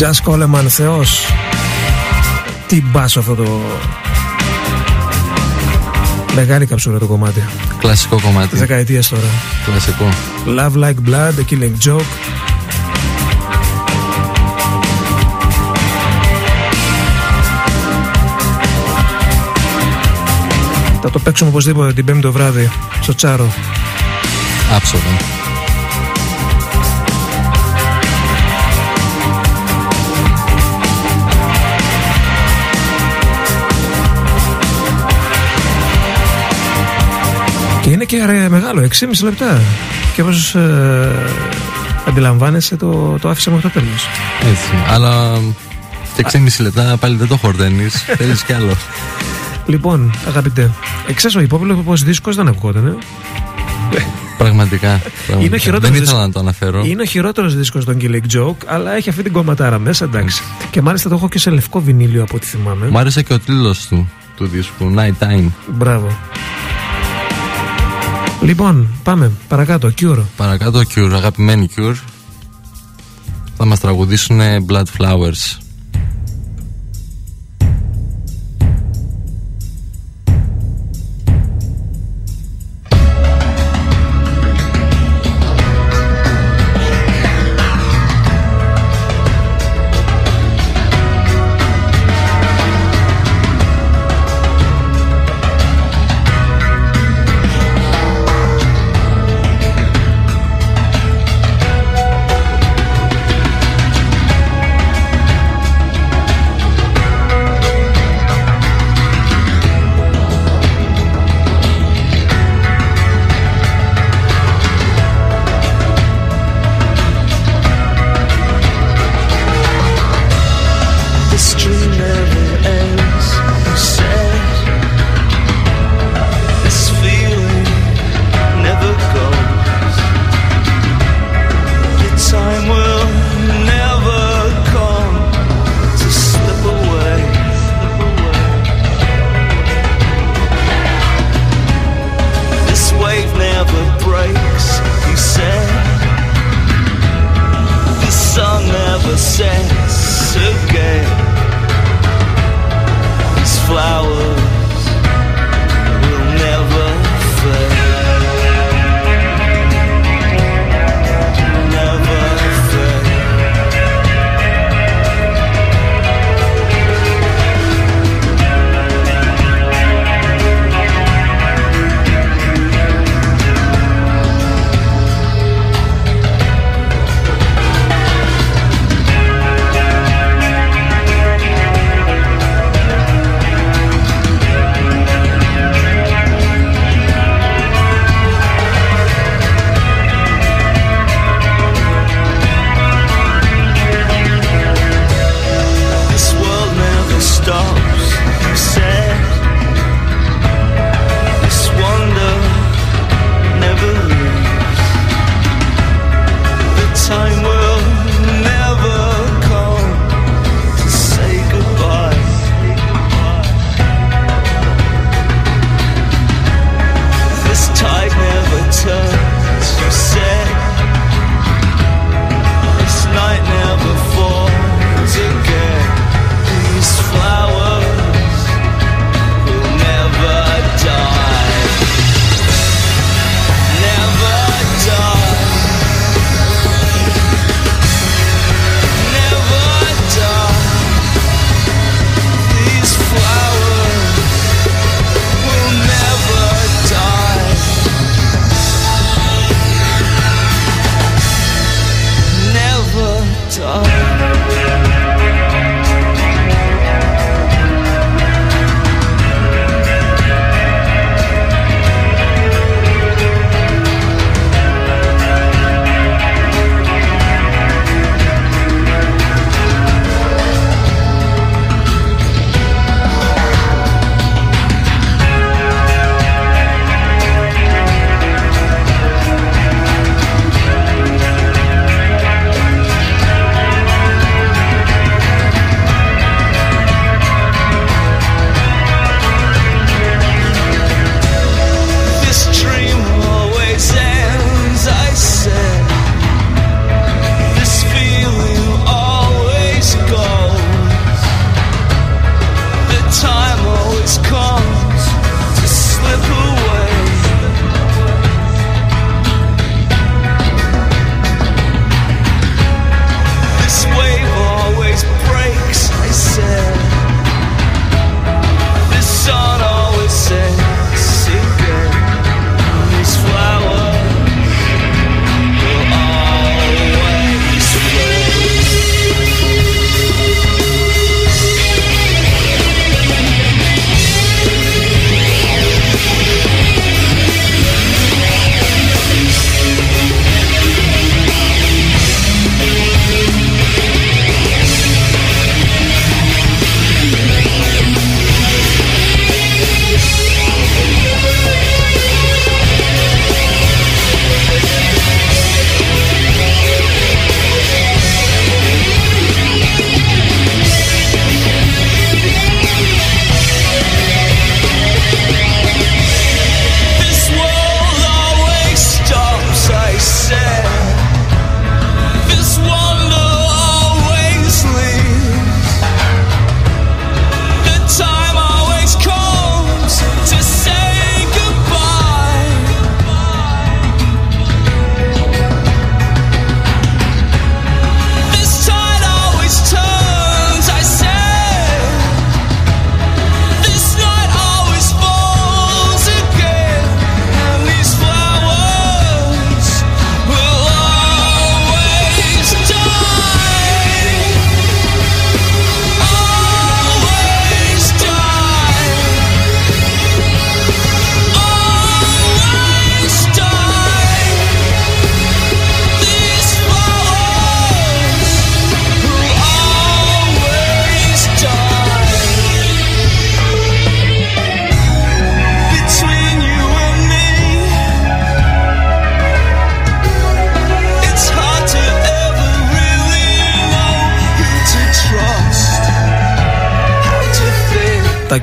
Just Coleman, Θεός. Τι μπάσο αυτό το... Μεγάλη καψούρα το κομμάτι. Κλασικό κομμάτι. Δεκαετίες τώρα. Κλασικό. Love Like Blood, The Killing Joke. Θα το παίξουμε οπωσδήποτε την πέμπτη το βράδυ στο Τσάρο. Άψογα. Και είναι και ρε, μεγάλο, 6,5 λεπτά. Και όπως ε, αντιλαμβάνεσαι το, το άφησα μέχρι το τέλος. Έτσι. Αλλά και 6,5 λεπτά πάλι δεν το χορταίνεις. <laughs> Θέλεις κι άλλο. Λοιπόν, αγαπητέ, εξές ο υπόπλοκος δίσκος δεν ακούγονταν. Ε; Πραγματικά. πραγματικά. χειρότερος Δεν ήθελα δίσκος. να το αναφέρω. Είναι ο χειρότερος δίσκος των Killing Joke, αλλά έχει αυτή την κομματάρα μέσα, εντάξει. Και μάλιστα το έχω και σε λευκό βινίλιο από ό,τι θυμάμαι. Μου άρεσε και ο τίτλος του του δίσκου. Night Time. Μπράβο. Λοιπόν, πάμε παρακάτω. Cure. Παρακάτω Cure, αγαπημένοι Cure. Θα μας τραγουδήσουν Blood Flowers.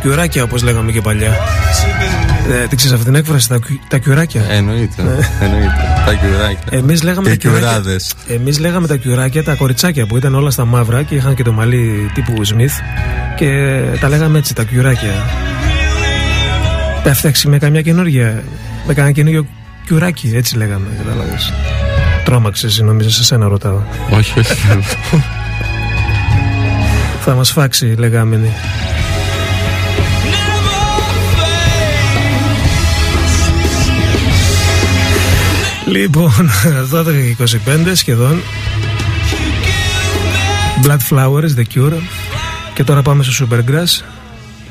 Κιουράκια, όπως λέγαμε και παλιά. Ε, την ξέρεις αυτή την έκφραση, τα, κιου- τα κιουράκια. Εννοείται. Εννοείται. Τα κιουράκια. Εμείς λέγαμε, Και τα κιουράκια- κιουράδες. εμείς λέγαμε τα κιουράκια, τα κοριτσάκια που ήταν όλα στα μαύρα και είχαν και το μαλλί τύπου Σμιθ και τα λέγαμε έτσι, τα κιουράκια. Τα φτιάξει με καμιά καινούργια, με κανένα καινούργιο κιουράκι, έτσι λέγαμε, κατάλαβες. Τρόμαξες, νομίζω, σε σένα ρωτάω. Όχι, όχι. Θα μας φάξει, λέγαμε. Λοιπόν, 12 και 25 σχεδόν. Blood Flowers, The Cure. Και τώρα πάμε στο Supergrass.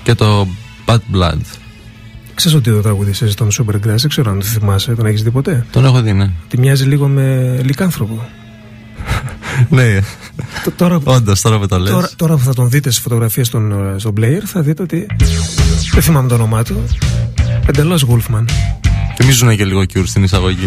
και το Bad Blood. Ξέρεις ότι το τραγουδιστής τον Supergrass, δεν ξέρω αν το θυμάσαι, τον έχεις δει ποτέ; Τον έχω δει, ναι. Τη μοιάζει λίγο με λικάνθρωπο. <laughs> Ναι, Τ- Τώρα, όντως τώρα που το λες. τώρα, τώρα που θα τον δείτε στις φωτογραφίες στον, ε, στον player, θα δείτε ότι δεν θυμάμαι το όνομά του. Εντελώς Wolfman. Θυμίζουν και λίγο Cure στην εισαγωγή.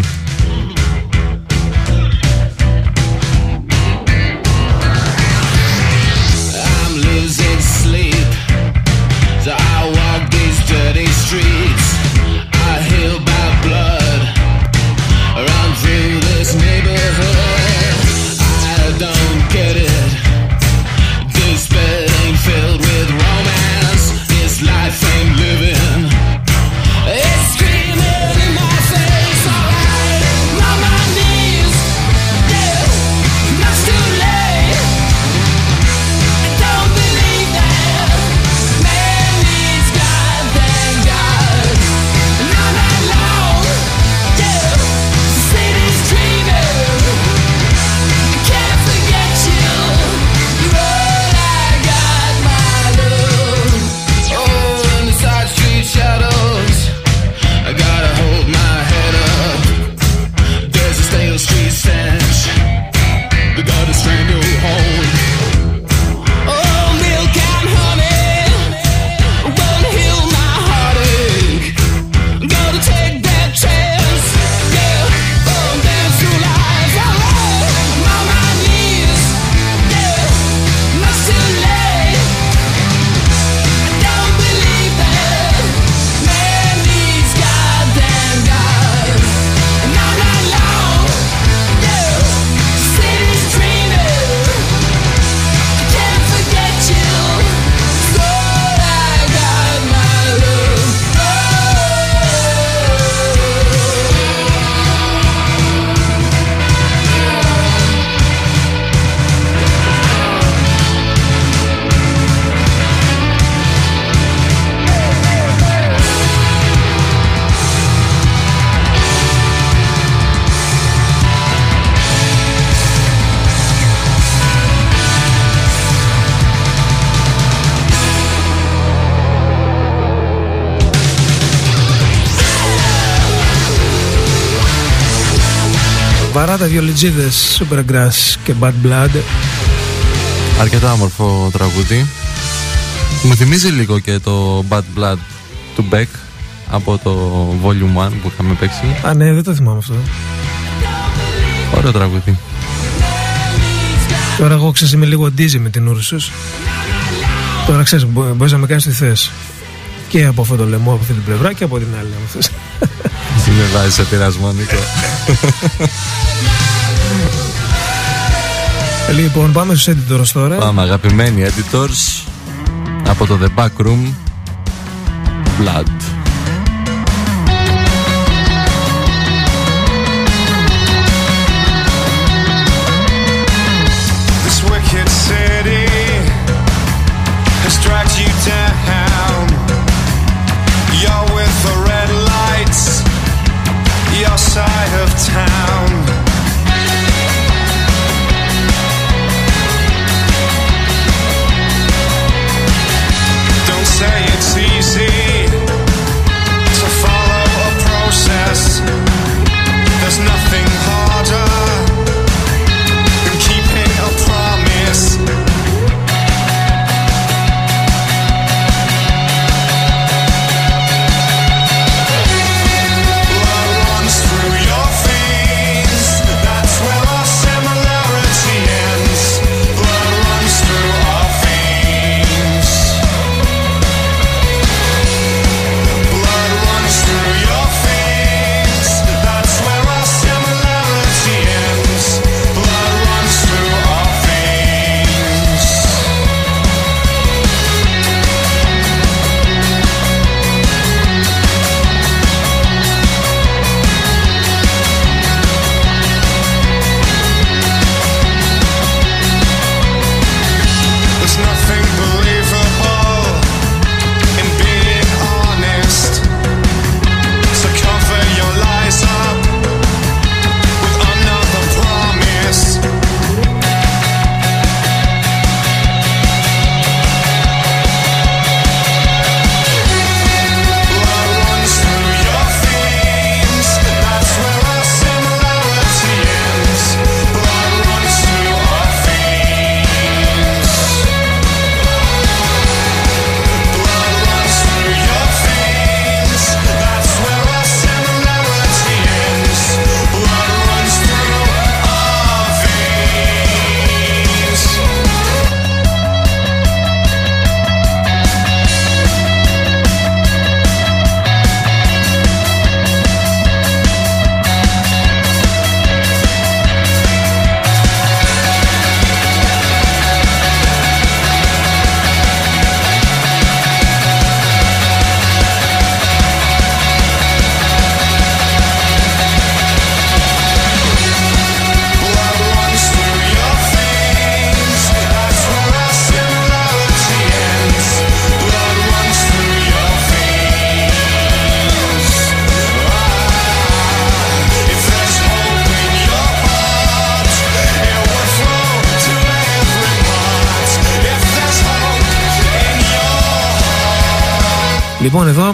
Βιολιτζίδες, Supergrass και Bad Blood. Αρκετά όμορφο τραγούδι. Μου θυμίζει λίγο και το Bad Blood του Beck από το Volume 1 που είχαμε παίξει. Α, ναι, δεν το θυμάμαι αυτό. Ωραίο τραγούδι. Τώρα εγώ ξέρεις είμαι λίγο ντίζι με την Ούρσους. Τώρα ξέρεις μπο- μπορείς να με κάνεις τι θες. Και από αυτό το λαιμό από αυτή την πλευρά και από την άλλη. αν θες. Τι με βάζεις σε πειρασμό, Νίκο. <laughs> λοιπόν, πάμε στους editors τώρα. Πάμε, αγαπημένοι editors από το The Back Room Blood.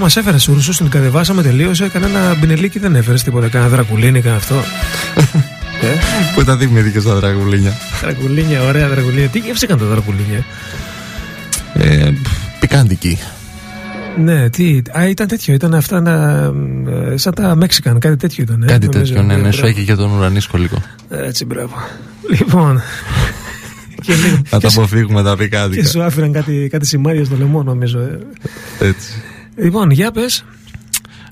Μας έφερε Σούρσο, την κατεβάσαμε τελείωσε. Κανένα μπινελίκι δεν έφερε τίποτα. Κανένα δρακουλίνι, κανένα αυτό. ε, Που τα δημιουργήκε στα δραγουλίνια. δρακουλίνια, ωραία δρακουλίνια. Τι γεύση έκανε τα δρακουλίνια; Ε, πικάντικη. Ναι, τι. Α, ήταν τέτοιο. Ήταν αυτά να, ε, σαν τα Μέξικαν, κάτι τέτοιο ήταν. ε, Κάτι νομίζω. τέτοιο, ναι, ναι, σου μπράβο. έχει και τον ουρανίσκο λίγο. Έτσι, μπράβο. Λοιπόν. <laughs> και, λίγο, Να και, τα σου- αποφύγουμε τα και πικάντικα. σου άφησαν κάτι, κάτι σημάδια στο λαιμό, νομίζω. ε. Έτσι. Λοιπόν, για πες.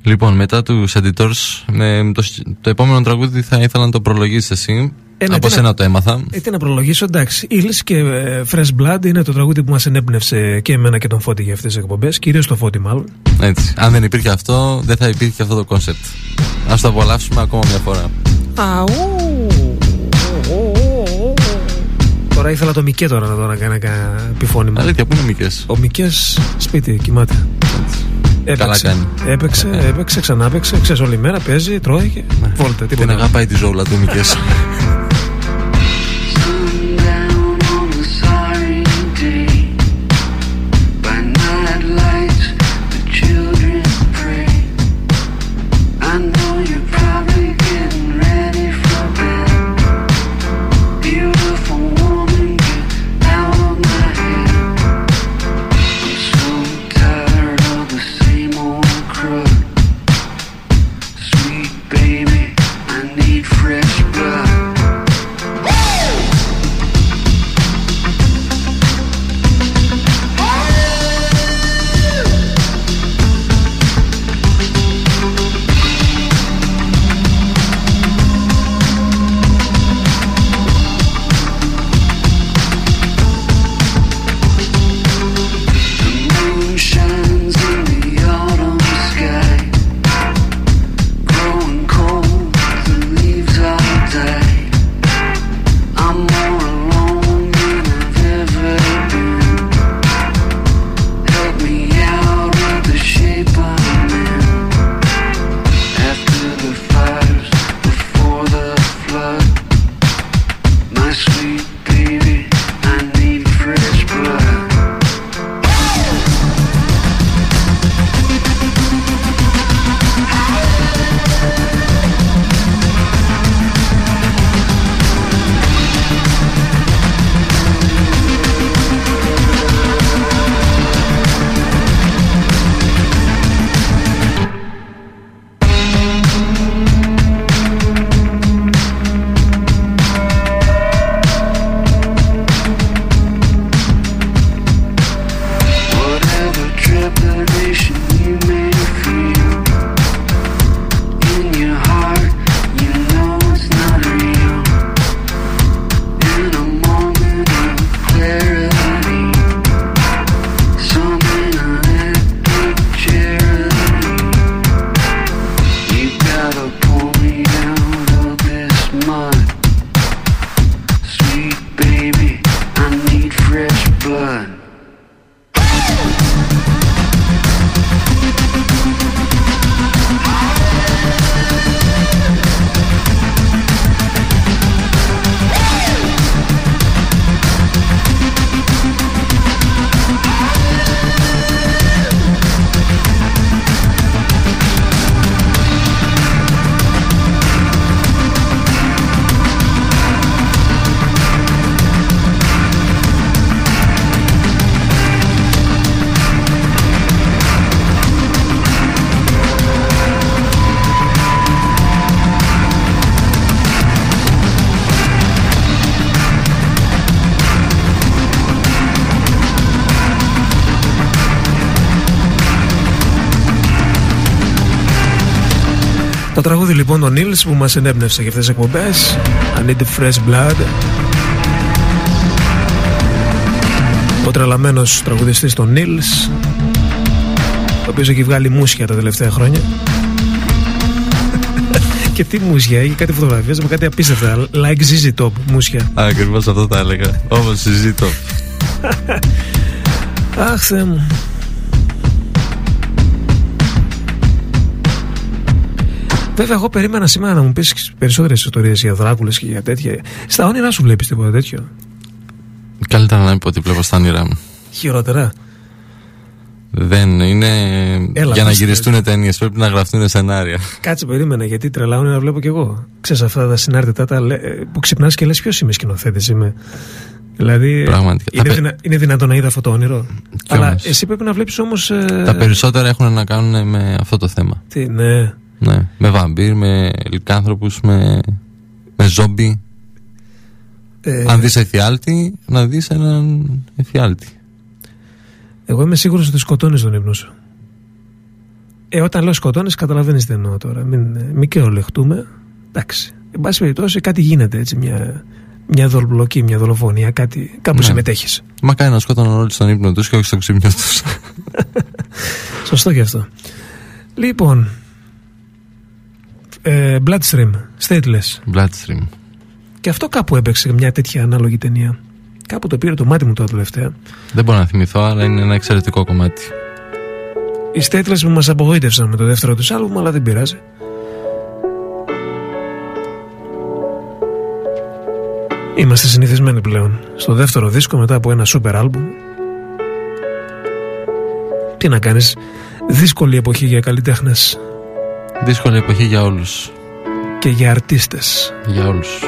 Λοιπόν, μετά τους Editors, με το, το επόμενο τραγούδι θα ήθελα να το προλογίσεις εσύ. Ε, ναι, Από τι να- σένα το έμαθα. Ε, τι να προλογίσω, εντάξει. Eels και ε, Fresh Blood είναι το τραγούδι που μας ενέπνευσε και εμένα και τον Φώτη για αυτές τις εκπομπές. Κυρίως το Φώτη, μάλλον. Έτσι. Αν δεν υπήρχε αυτό, δεν θα υπήρχε αυτό το concept. Ας το απολαύσουμε ακόμα μια φορά. Αου. Τώρα ήθελα το Μικέ τώρα να δω να κάνει ένα επιφώνημα. Αλήθεια, πού είναι μικρέ. Ο Μικές σπίτι κοιμάται. Καλά κάνει. Έπαιξε, έπαιξε, ξανά έπαιξε. Ξέρεις όλη μέρα παίζει, τρώει και βόλτα. Την Τίποτα. αγαπάει τη ζώουλα του μικρέ. <laughs> τραγούδι λοιπόν των Nils που μας ενέπνευσε για αυτές τις εκπομπές. I need the fresh blood. Ο τρελαμένος τραγουδιστής των Nils Ο οποίος έχει βγάλει μουσια τα τελευταία χρόνια. <laughs> Και τι μουσια, έχει κάτι φωτογραφίες με κάτι απίστευτα Like ZZ Top μουσια. Ακριβώς αυτό τα έλεγα. Όμως συζήτω. <laughs> Αχ Θεέ μου Βέβαια, εγώ περίμενα σήμερα να μου πεις περισσότερες ιστορίες για δράκουλες και για τέτοια. Στα όνειρά σου βλέπεις τίποτα τέτοιο; Καλύτερα να μην πω ότι βλέπω στα όνειρά μου. Χειρότερα. Δεν είναι. Έλα, για να πες το. γυριστούν ταινίες πρέπει να γραφτούν σενάρια. Κάτσε, περίμενα, γιατί τρελάω να βλέπω κι εγώ. Ξέρεις αυτά τα συνάρτητα τα, λέ- ε, που ξυπνάς και λες ποιος είμαι σκηνοθέτης. Είμαι. Δηλαδή. Πραγματικά. Είναι, Τα πε- δυνα- είναι δυνατόν να είδα αυτό το όνειρο; Αλλά όμως. εσύ πρέπει να βλέπεις όμως. Τα περισσότερα έχουν να κάνουν με αυτό το θέμα. Τι, ναι. Ναι. Με βαμπύρ, με λικάνθρωπου, με, με ζόμπι. Ε, Αν δεις εφιάλτη, να δεις έναν εφιάλτη. Εγώ είμαι σίγουρος ότι σκοτώνεις τον ύπνο σου. Ε, όταν λέω σκοτώνεις, καταλαβαίνεις τι εννοώ τώρα. Μην, ε, μην και ολεχτούμε. Εντάξει. Εν πάση περιπτώσει, κάτι γίνεται έτσι. Μια, μια δολοπλοκή, μια δολοφονία, κάτι, κάπου Ναι. συμμετέχεις. Μακάρι να σκότωναν όλοι στον ύπνο τους και όχι στο ξύπνιο τους. <laughs> Σωστό και αυτό. Λοιπόν. Ε, Bloodstream, Stateless. Bloodstream. Και αυτό κάπου έπαιξε μια τέτοια ανάλογη ταινία. Κάπου το πήρε το μάτι μου τώρα τελευταία. Δεν μπορώ να θυμηθώ, αλλά είναι ένα εξαιρετικό κομμάτι. Οι Stateless που μας απογοήτευσαν με το δεύτερο τους άλμπουμ, αλλά δεν πειράζει. Είμαστε συνηθισμένοι πλέον στο δεύτερο δίσκο μετά από ένα σούπερ άλμπουμ. Τι να κάνεις, δύσκολη εποχή για καλλιτέχνες Δύσκολη εποχή για όλους. και για αρτίστες. Για όλους.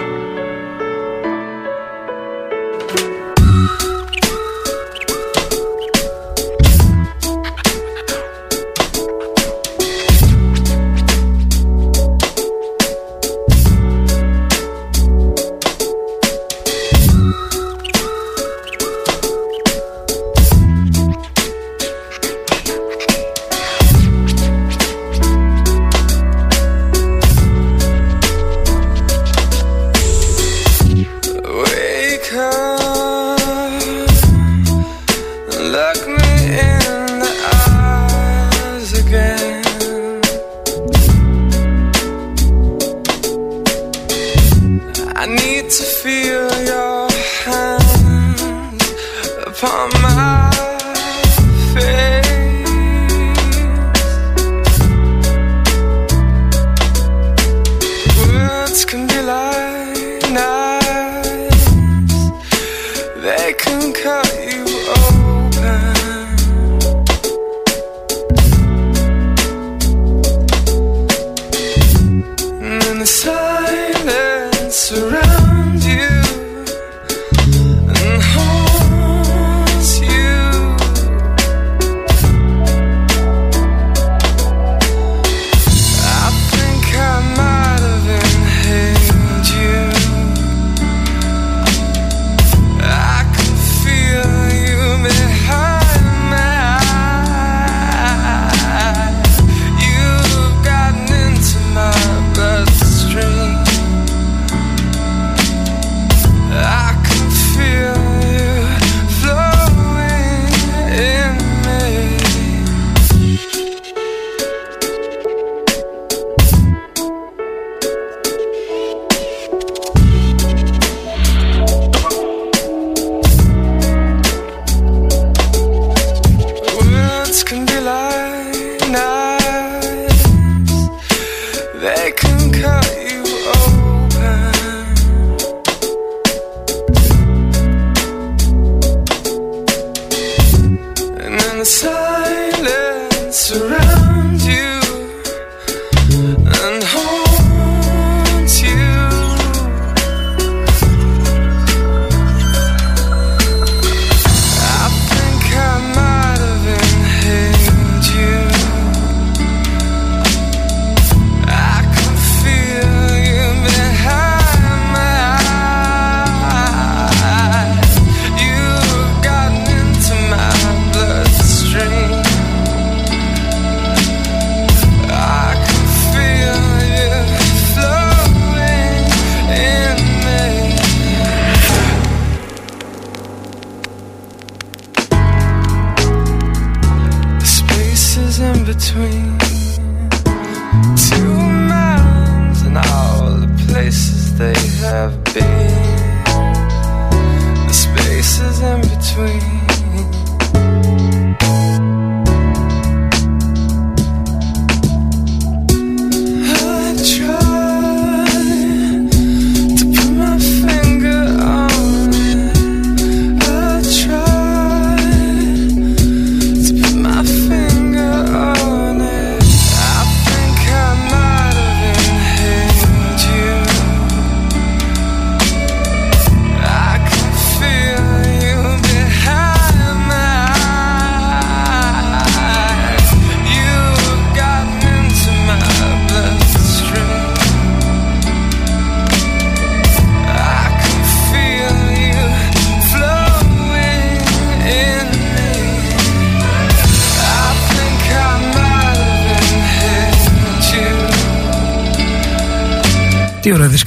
silence surrounds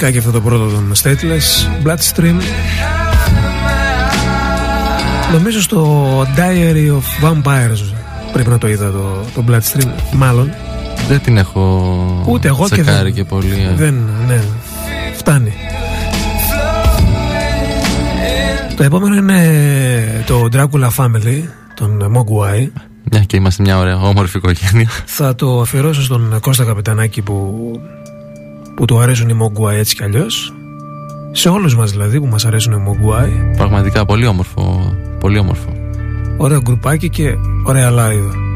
Τι ωραία δισκάκι αυτό το πρώτο των Stateless Bloodstream Νομίζω στο Diary of Vampires Πρέπει να το είδα το, το Bloodstream Μάλλον Δεν την έχω Ούτε εγώ και τσεκάρει δεν, και πολύ. ε. δεν ναι, Φτάνει Το επόμενο είναι το Dracula Family Τον Mogwai Μια και είμαστε μια ωραία όμορφη οικογένεια. Θα το αφιερώσω στον Κώστα Καπετανάκη που, που του αρέσουν οι Mogwai έτσι κι αλλιώς Σε όλους μας δηλαδή που μας αρέσουν οι Mogwai Πραγματικά πολύ όμορφο. Πολύ όμορφο. Ωραίο γκρουπάκι και ωραία live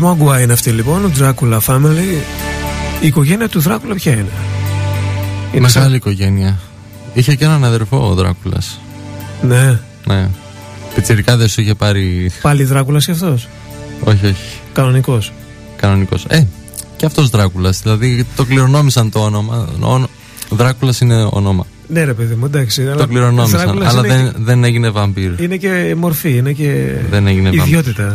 Μόγκουα είναι αυτή λοιπόν, Dracula Family. Η οικογένεια του Δράκουλα ποια είναι; Είναι Μεγάλη σαν- οικογένεια. Είχε και έναν αδερφό ο Δράκουλας. Ναι. Ναι. Πιτσιρικά δεν σου είχε πάρει. Πάλι Δράκουλας και αυτός; Όχι, όχι. Κανονικός; Κανονικός. Ε, και αυτός Δράκουλας. Δηλαδή το κληρονόμησαν το όνομα. Ο Δράκουλας είναι όνομα. Ναι ρε παιδί μου, εντάξει. Το κληρονόμησαν. Δράκουλας Αλλά είναι, δεν, δεν έγινε βαμπύρ. είναι και μορφή, είναι και Δεν έγινε βαμπύρ. ιδιότητα. Ναι,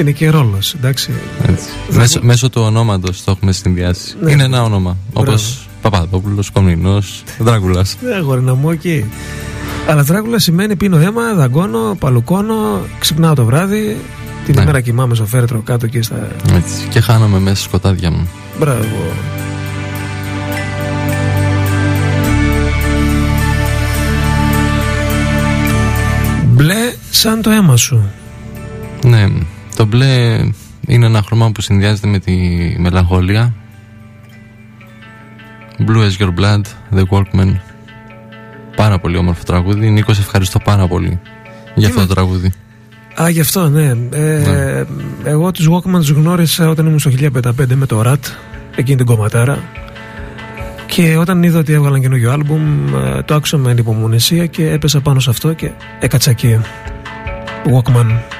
Είναι και ρόλος, εντάξει. έτσι. Μέσω, μέσω του ονόματος το έχουμε συνδυάσει. Ναι. Είναι ένα όνομα. Όπως Μπράβο. Παπαδόπουλος, Κομνηνό, Δράκουλας. Ναι, αγόρι να μου, εκεί. Αλλά Δράκουλα σημαίνει πίνω αίμα, δαγκώνω, παλουκώνω, ξυπνάω το βράδυ. Την Ναι. ημέρα κοιμάμαι στο φέρετρο κάτω και στα. Και χάνομαι μέσα στα σκοτάδια μου. Μπράβο. Μπλε σαν το αίμα σου. Ναι, το μπλε είναι ένα χρώμα που συνδυάζεται με τη μελαγχολία. Blue as your blood, The Walkman. Πάρα πολύ όμορφο τραγούδι. Νίκος, σε ευχαριστώ πάρα πολύ για αυτό το τραγούδι. Α, γι' αυτό, ναι. Ε, Εγώ τους Walkman τους γνώρισα όταν ήμουν στο 1055 με το RAT, εκείνη την κομματάρα. Και όταν είδα ότι έβγαλαν καινούργιο άλμπουμ, ε, το άκουσα με ανυπομονησία και έπεσα πάνω σε αυτό και έκατσα εκεί. Walkman.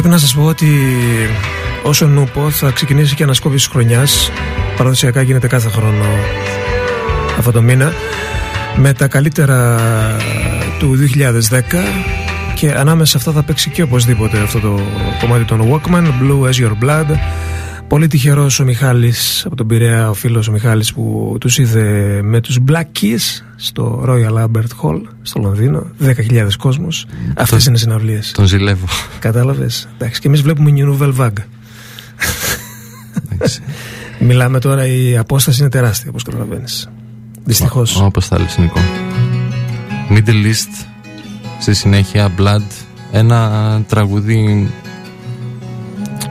Πρέπει να σας πω ότι όσο νου πω θα ξεκινήσει και ανασκόπηση της χρονιάς παραδοσιακά γίνεται κάθε χρόνο αυτό το μήνα με τα καλύτερα του 2010 και ανάμεσα σε αυτά θα παίξει και οπωσδήποτε αυτό το κομμάτι των Walkman Blue as Your Blood Πολύ τυχερός ο Μιχάλης από τον Πειραιά, ο φίλος ο Μιχάλης που τους είδε με τους Black Keys στο Royal Albert Hall στο Λονδίνο. 10.000 κόσμος. Αυτές είναι συναυλίες. Τον ζηλεύω. Κατάλαβες; Εντάξει, και εμείς βλέπουμε New Nouvelle Vague. Εντάξει. Μιλάμε τώρα, η απόσταση είναι τεράστια όπως καταλαβαίνεις. Δυστυχώς. Όπως θα λες Νικό. Middle East, στη συνέχεια Blood, ένα τραγούδι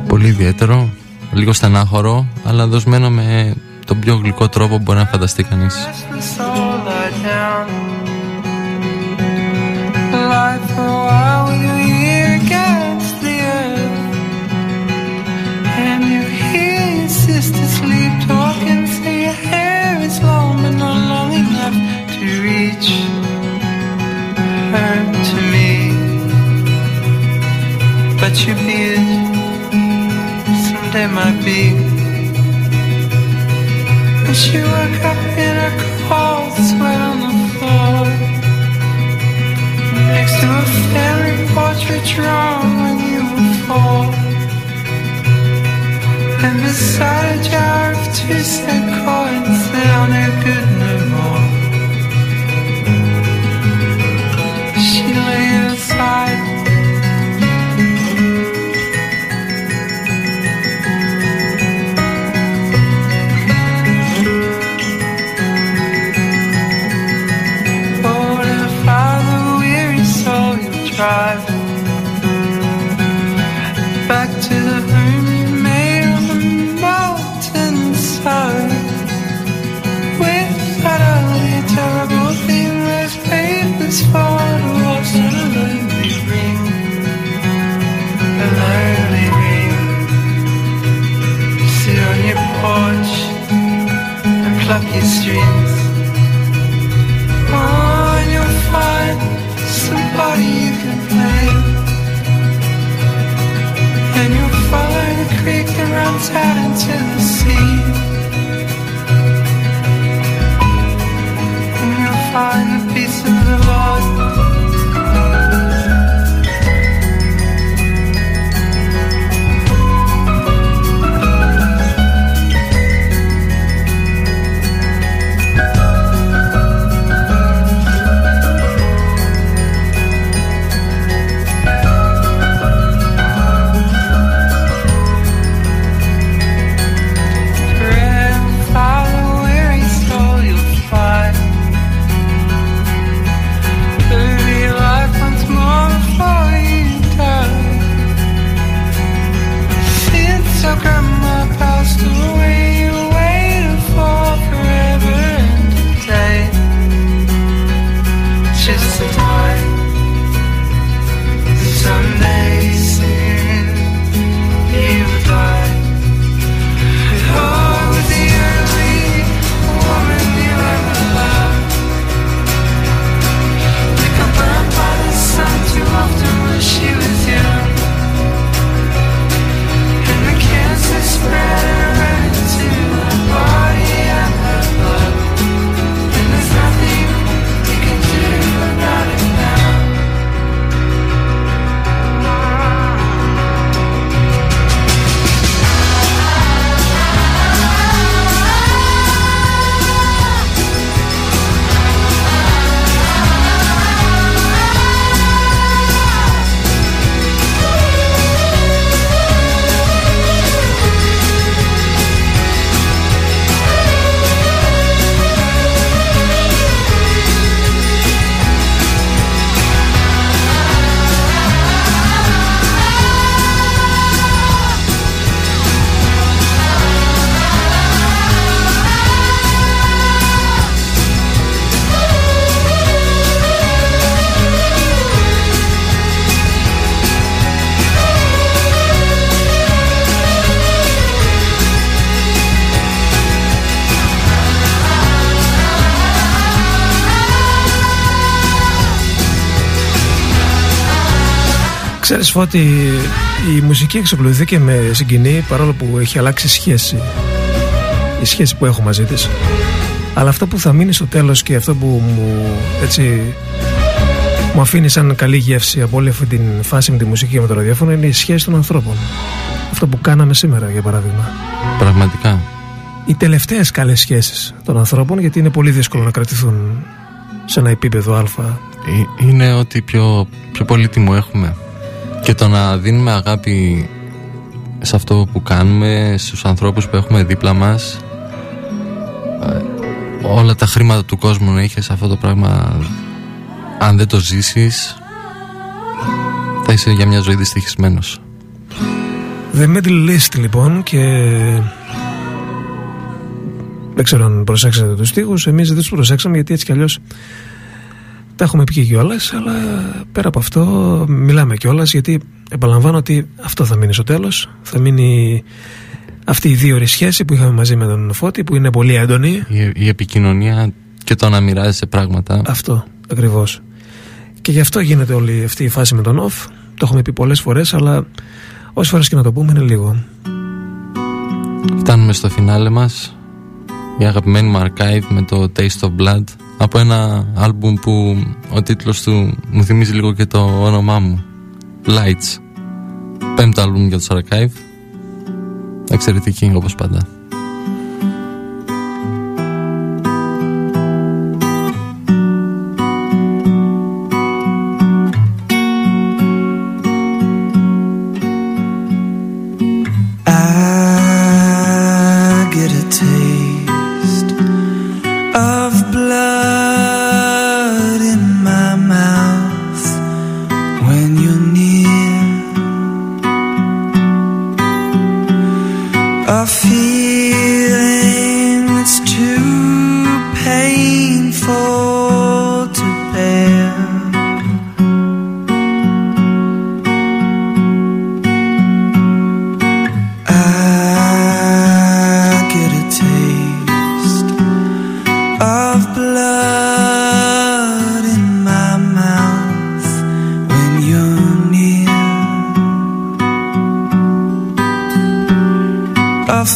πολύ ιδιαίτερο, λίγο στενάχωρο, αλλά δοσμένο με τον πιο γλυκό τρόπο που μπορεί να φανταστεί κανείς. Restless all lie down. Lie for a while with your ear against the earth. And you hear they might be. And she woke up in a cold sweat on the floor. Next to a family portrait drawn when you were four. And beside a jar of two cent coins, that aren't good no more. She lay inside. Out into the sea. And you'll find the peace of the Lord. Ξέρεις Φώτη, η μουσική εξοπλωθεί και με συγκινεί παρόλο που έχει αλλάξει σχέση η σχέση που έχω μαζί της αλλά αυτό που θα μείνει στο τέλος και αυτό που μου έτσι μου αφήνει σαν καλή γεύση από όλη αυτή την φάση με τη μουσική και με το ραδιόφωνο είναι η σχέση των ανθρώπων αυτό που κάναμε σήμερα για παράδειγμα Πραγματικά. οι τελευταίες καλές σχέσεις των ανθρώπων, γιατί είναι πολύ δύσκολο να κρατηθούν σε ένα επίπεδο Α. Ε, Είναι ότι πιο, πιο πολύτιμο έχουμε. Και το να δίνουμε αγάπη σε αυτό που κάνουμε, στους ανθρώπους που έχουμε δίπλα μας ε, όλα τα χρήματα του κόσμου να είχες αυτό το πράγμα αν δεν το ζήσεις θα είσαι για μια ζωή δυστυχισμένος. The Middle List λοιπόν και δεν ξέρω αν προσέξατε τους στίχους. Εμείς δεν τους προσέξαμε γιατί έτσι κι αλλιώς τα έχουμε πει κιόλας, αλλά πέρα από αυτό μιλάμε κιόλας γιατί επαναλαμβάνω ότι αυτό θα μείνει στο τέλος. Θα μείνει αυτή η δύο σχέση που είχαμε μαζί με τον Φώτη που είναι πολύ έντονη. Η, η επικοινωνία και το να μοιράζεσαι πράγματα. Αυτό ακριβώς. Και γι' αυτό γίνεται όλη αυτή η φάση με τον off. Το έχουμε πει πολλές φορές αλλά όσες φορές και να το πούμε είναι λίγο. Φτάνουμε στο φινάλε μας. Η αγαπημένη μου archive με το Taste of Blood Από ένα άλμπουμ που ο τίτλος του μου θυμίζει λίγο και το όνομά μου. Lights. Πέμπτο άλμπουμ για τους archive Εξαιρετική όπως πάντα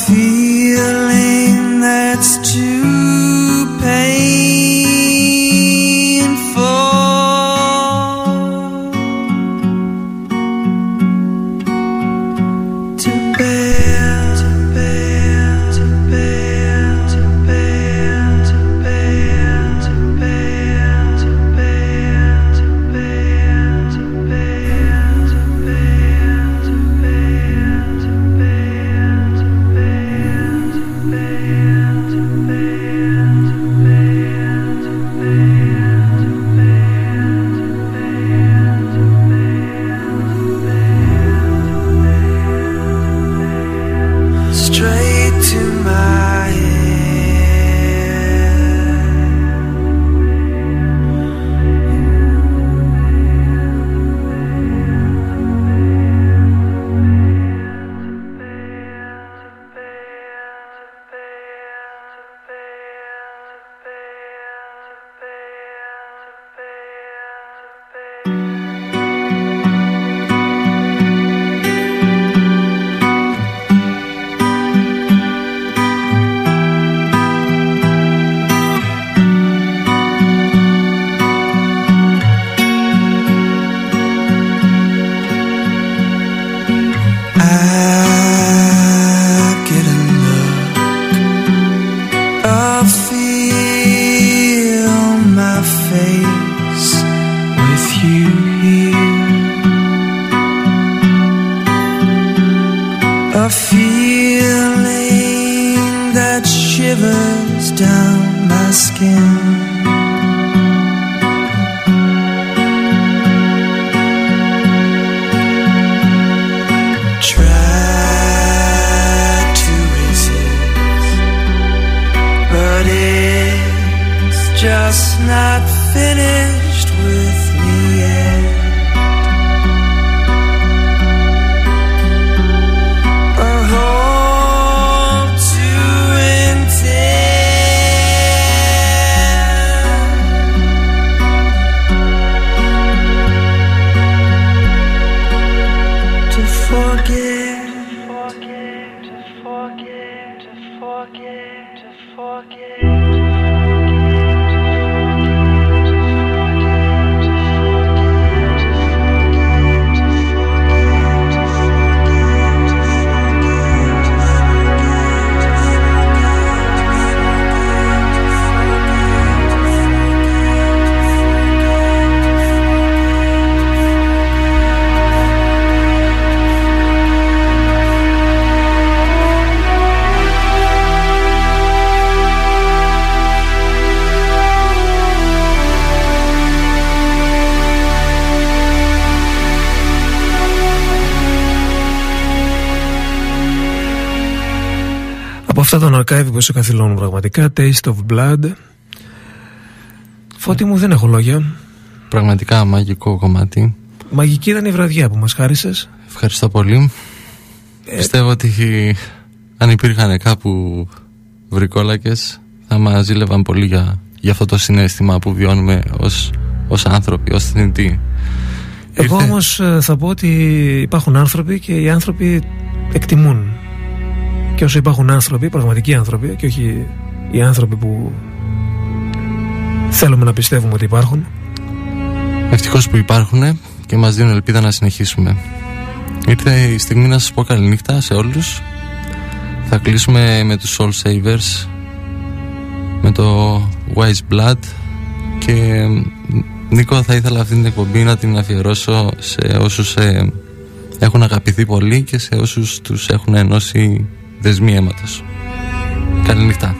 feeling that's too τον archive που σε καθυλώνουν πραγματικά. Taste of Blood. Φώτη μου δεν έχω λόγια. Πραγματικά μαγικό κομμάτι. Μαγική ήταν η βραδιά που μας χάρισες. Ευχαριστώ πολύ. Ε, Πιστεύω ότι αν υπήρχαν κάπου βρικόλακες θα μας ζήλευαν πολύ για, για αυτό το συνέστημα που βιώνουμε ως, ως άνθρωποι, ως θνητοί. Εγώ Ήρθε- όμως ε, θα πω ότι υπάρχουν άνθρωποι και οι άνθρωποι εκτιμούν. Και όσο υπάρχουν άνθρωποι, πραγματικοί άνθρωποι και όχι οι άνθρωποι που θέλουμε να πιστεύουμε ότι υπάρχουν. Ευτυχώς που υπάρχουν και μας δίνουν ελπίδα να συνεχίσουμε. Ήρθε η στιγμή να σας πω καληνύχτα σε όλους. Θα κλείσουμε με τους Soul Savers, με το Wise Blood και Νίκο θα ήθελα αυτή την εκπομπή να την αφιερώσω σε όσους ε, έχουν αγαπηθεί πολύ και σε όσους τους έχουν ενώσει δεσμοί αίματος. Καληνύχτα.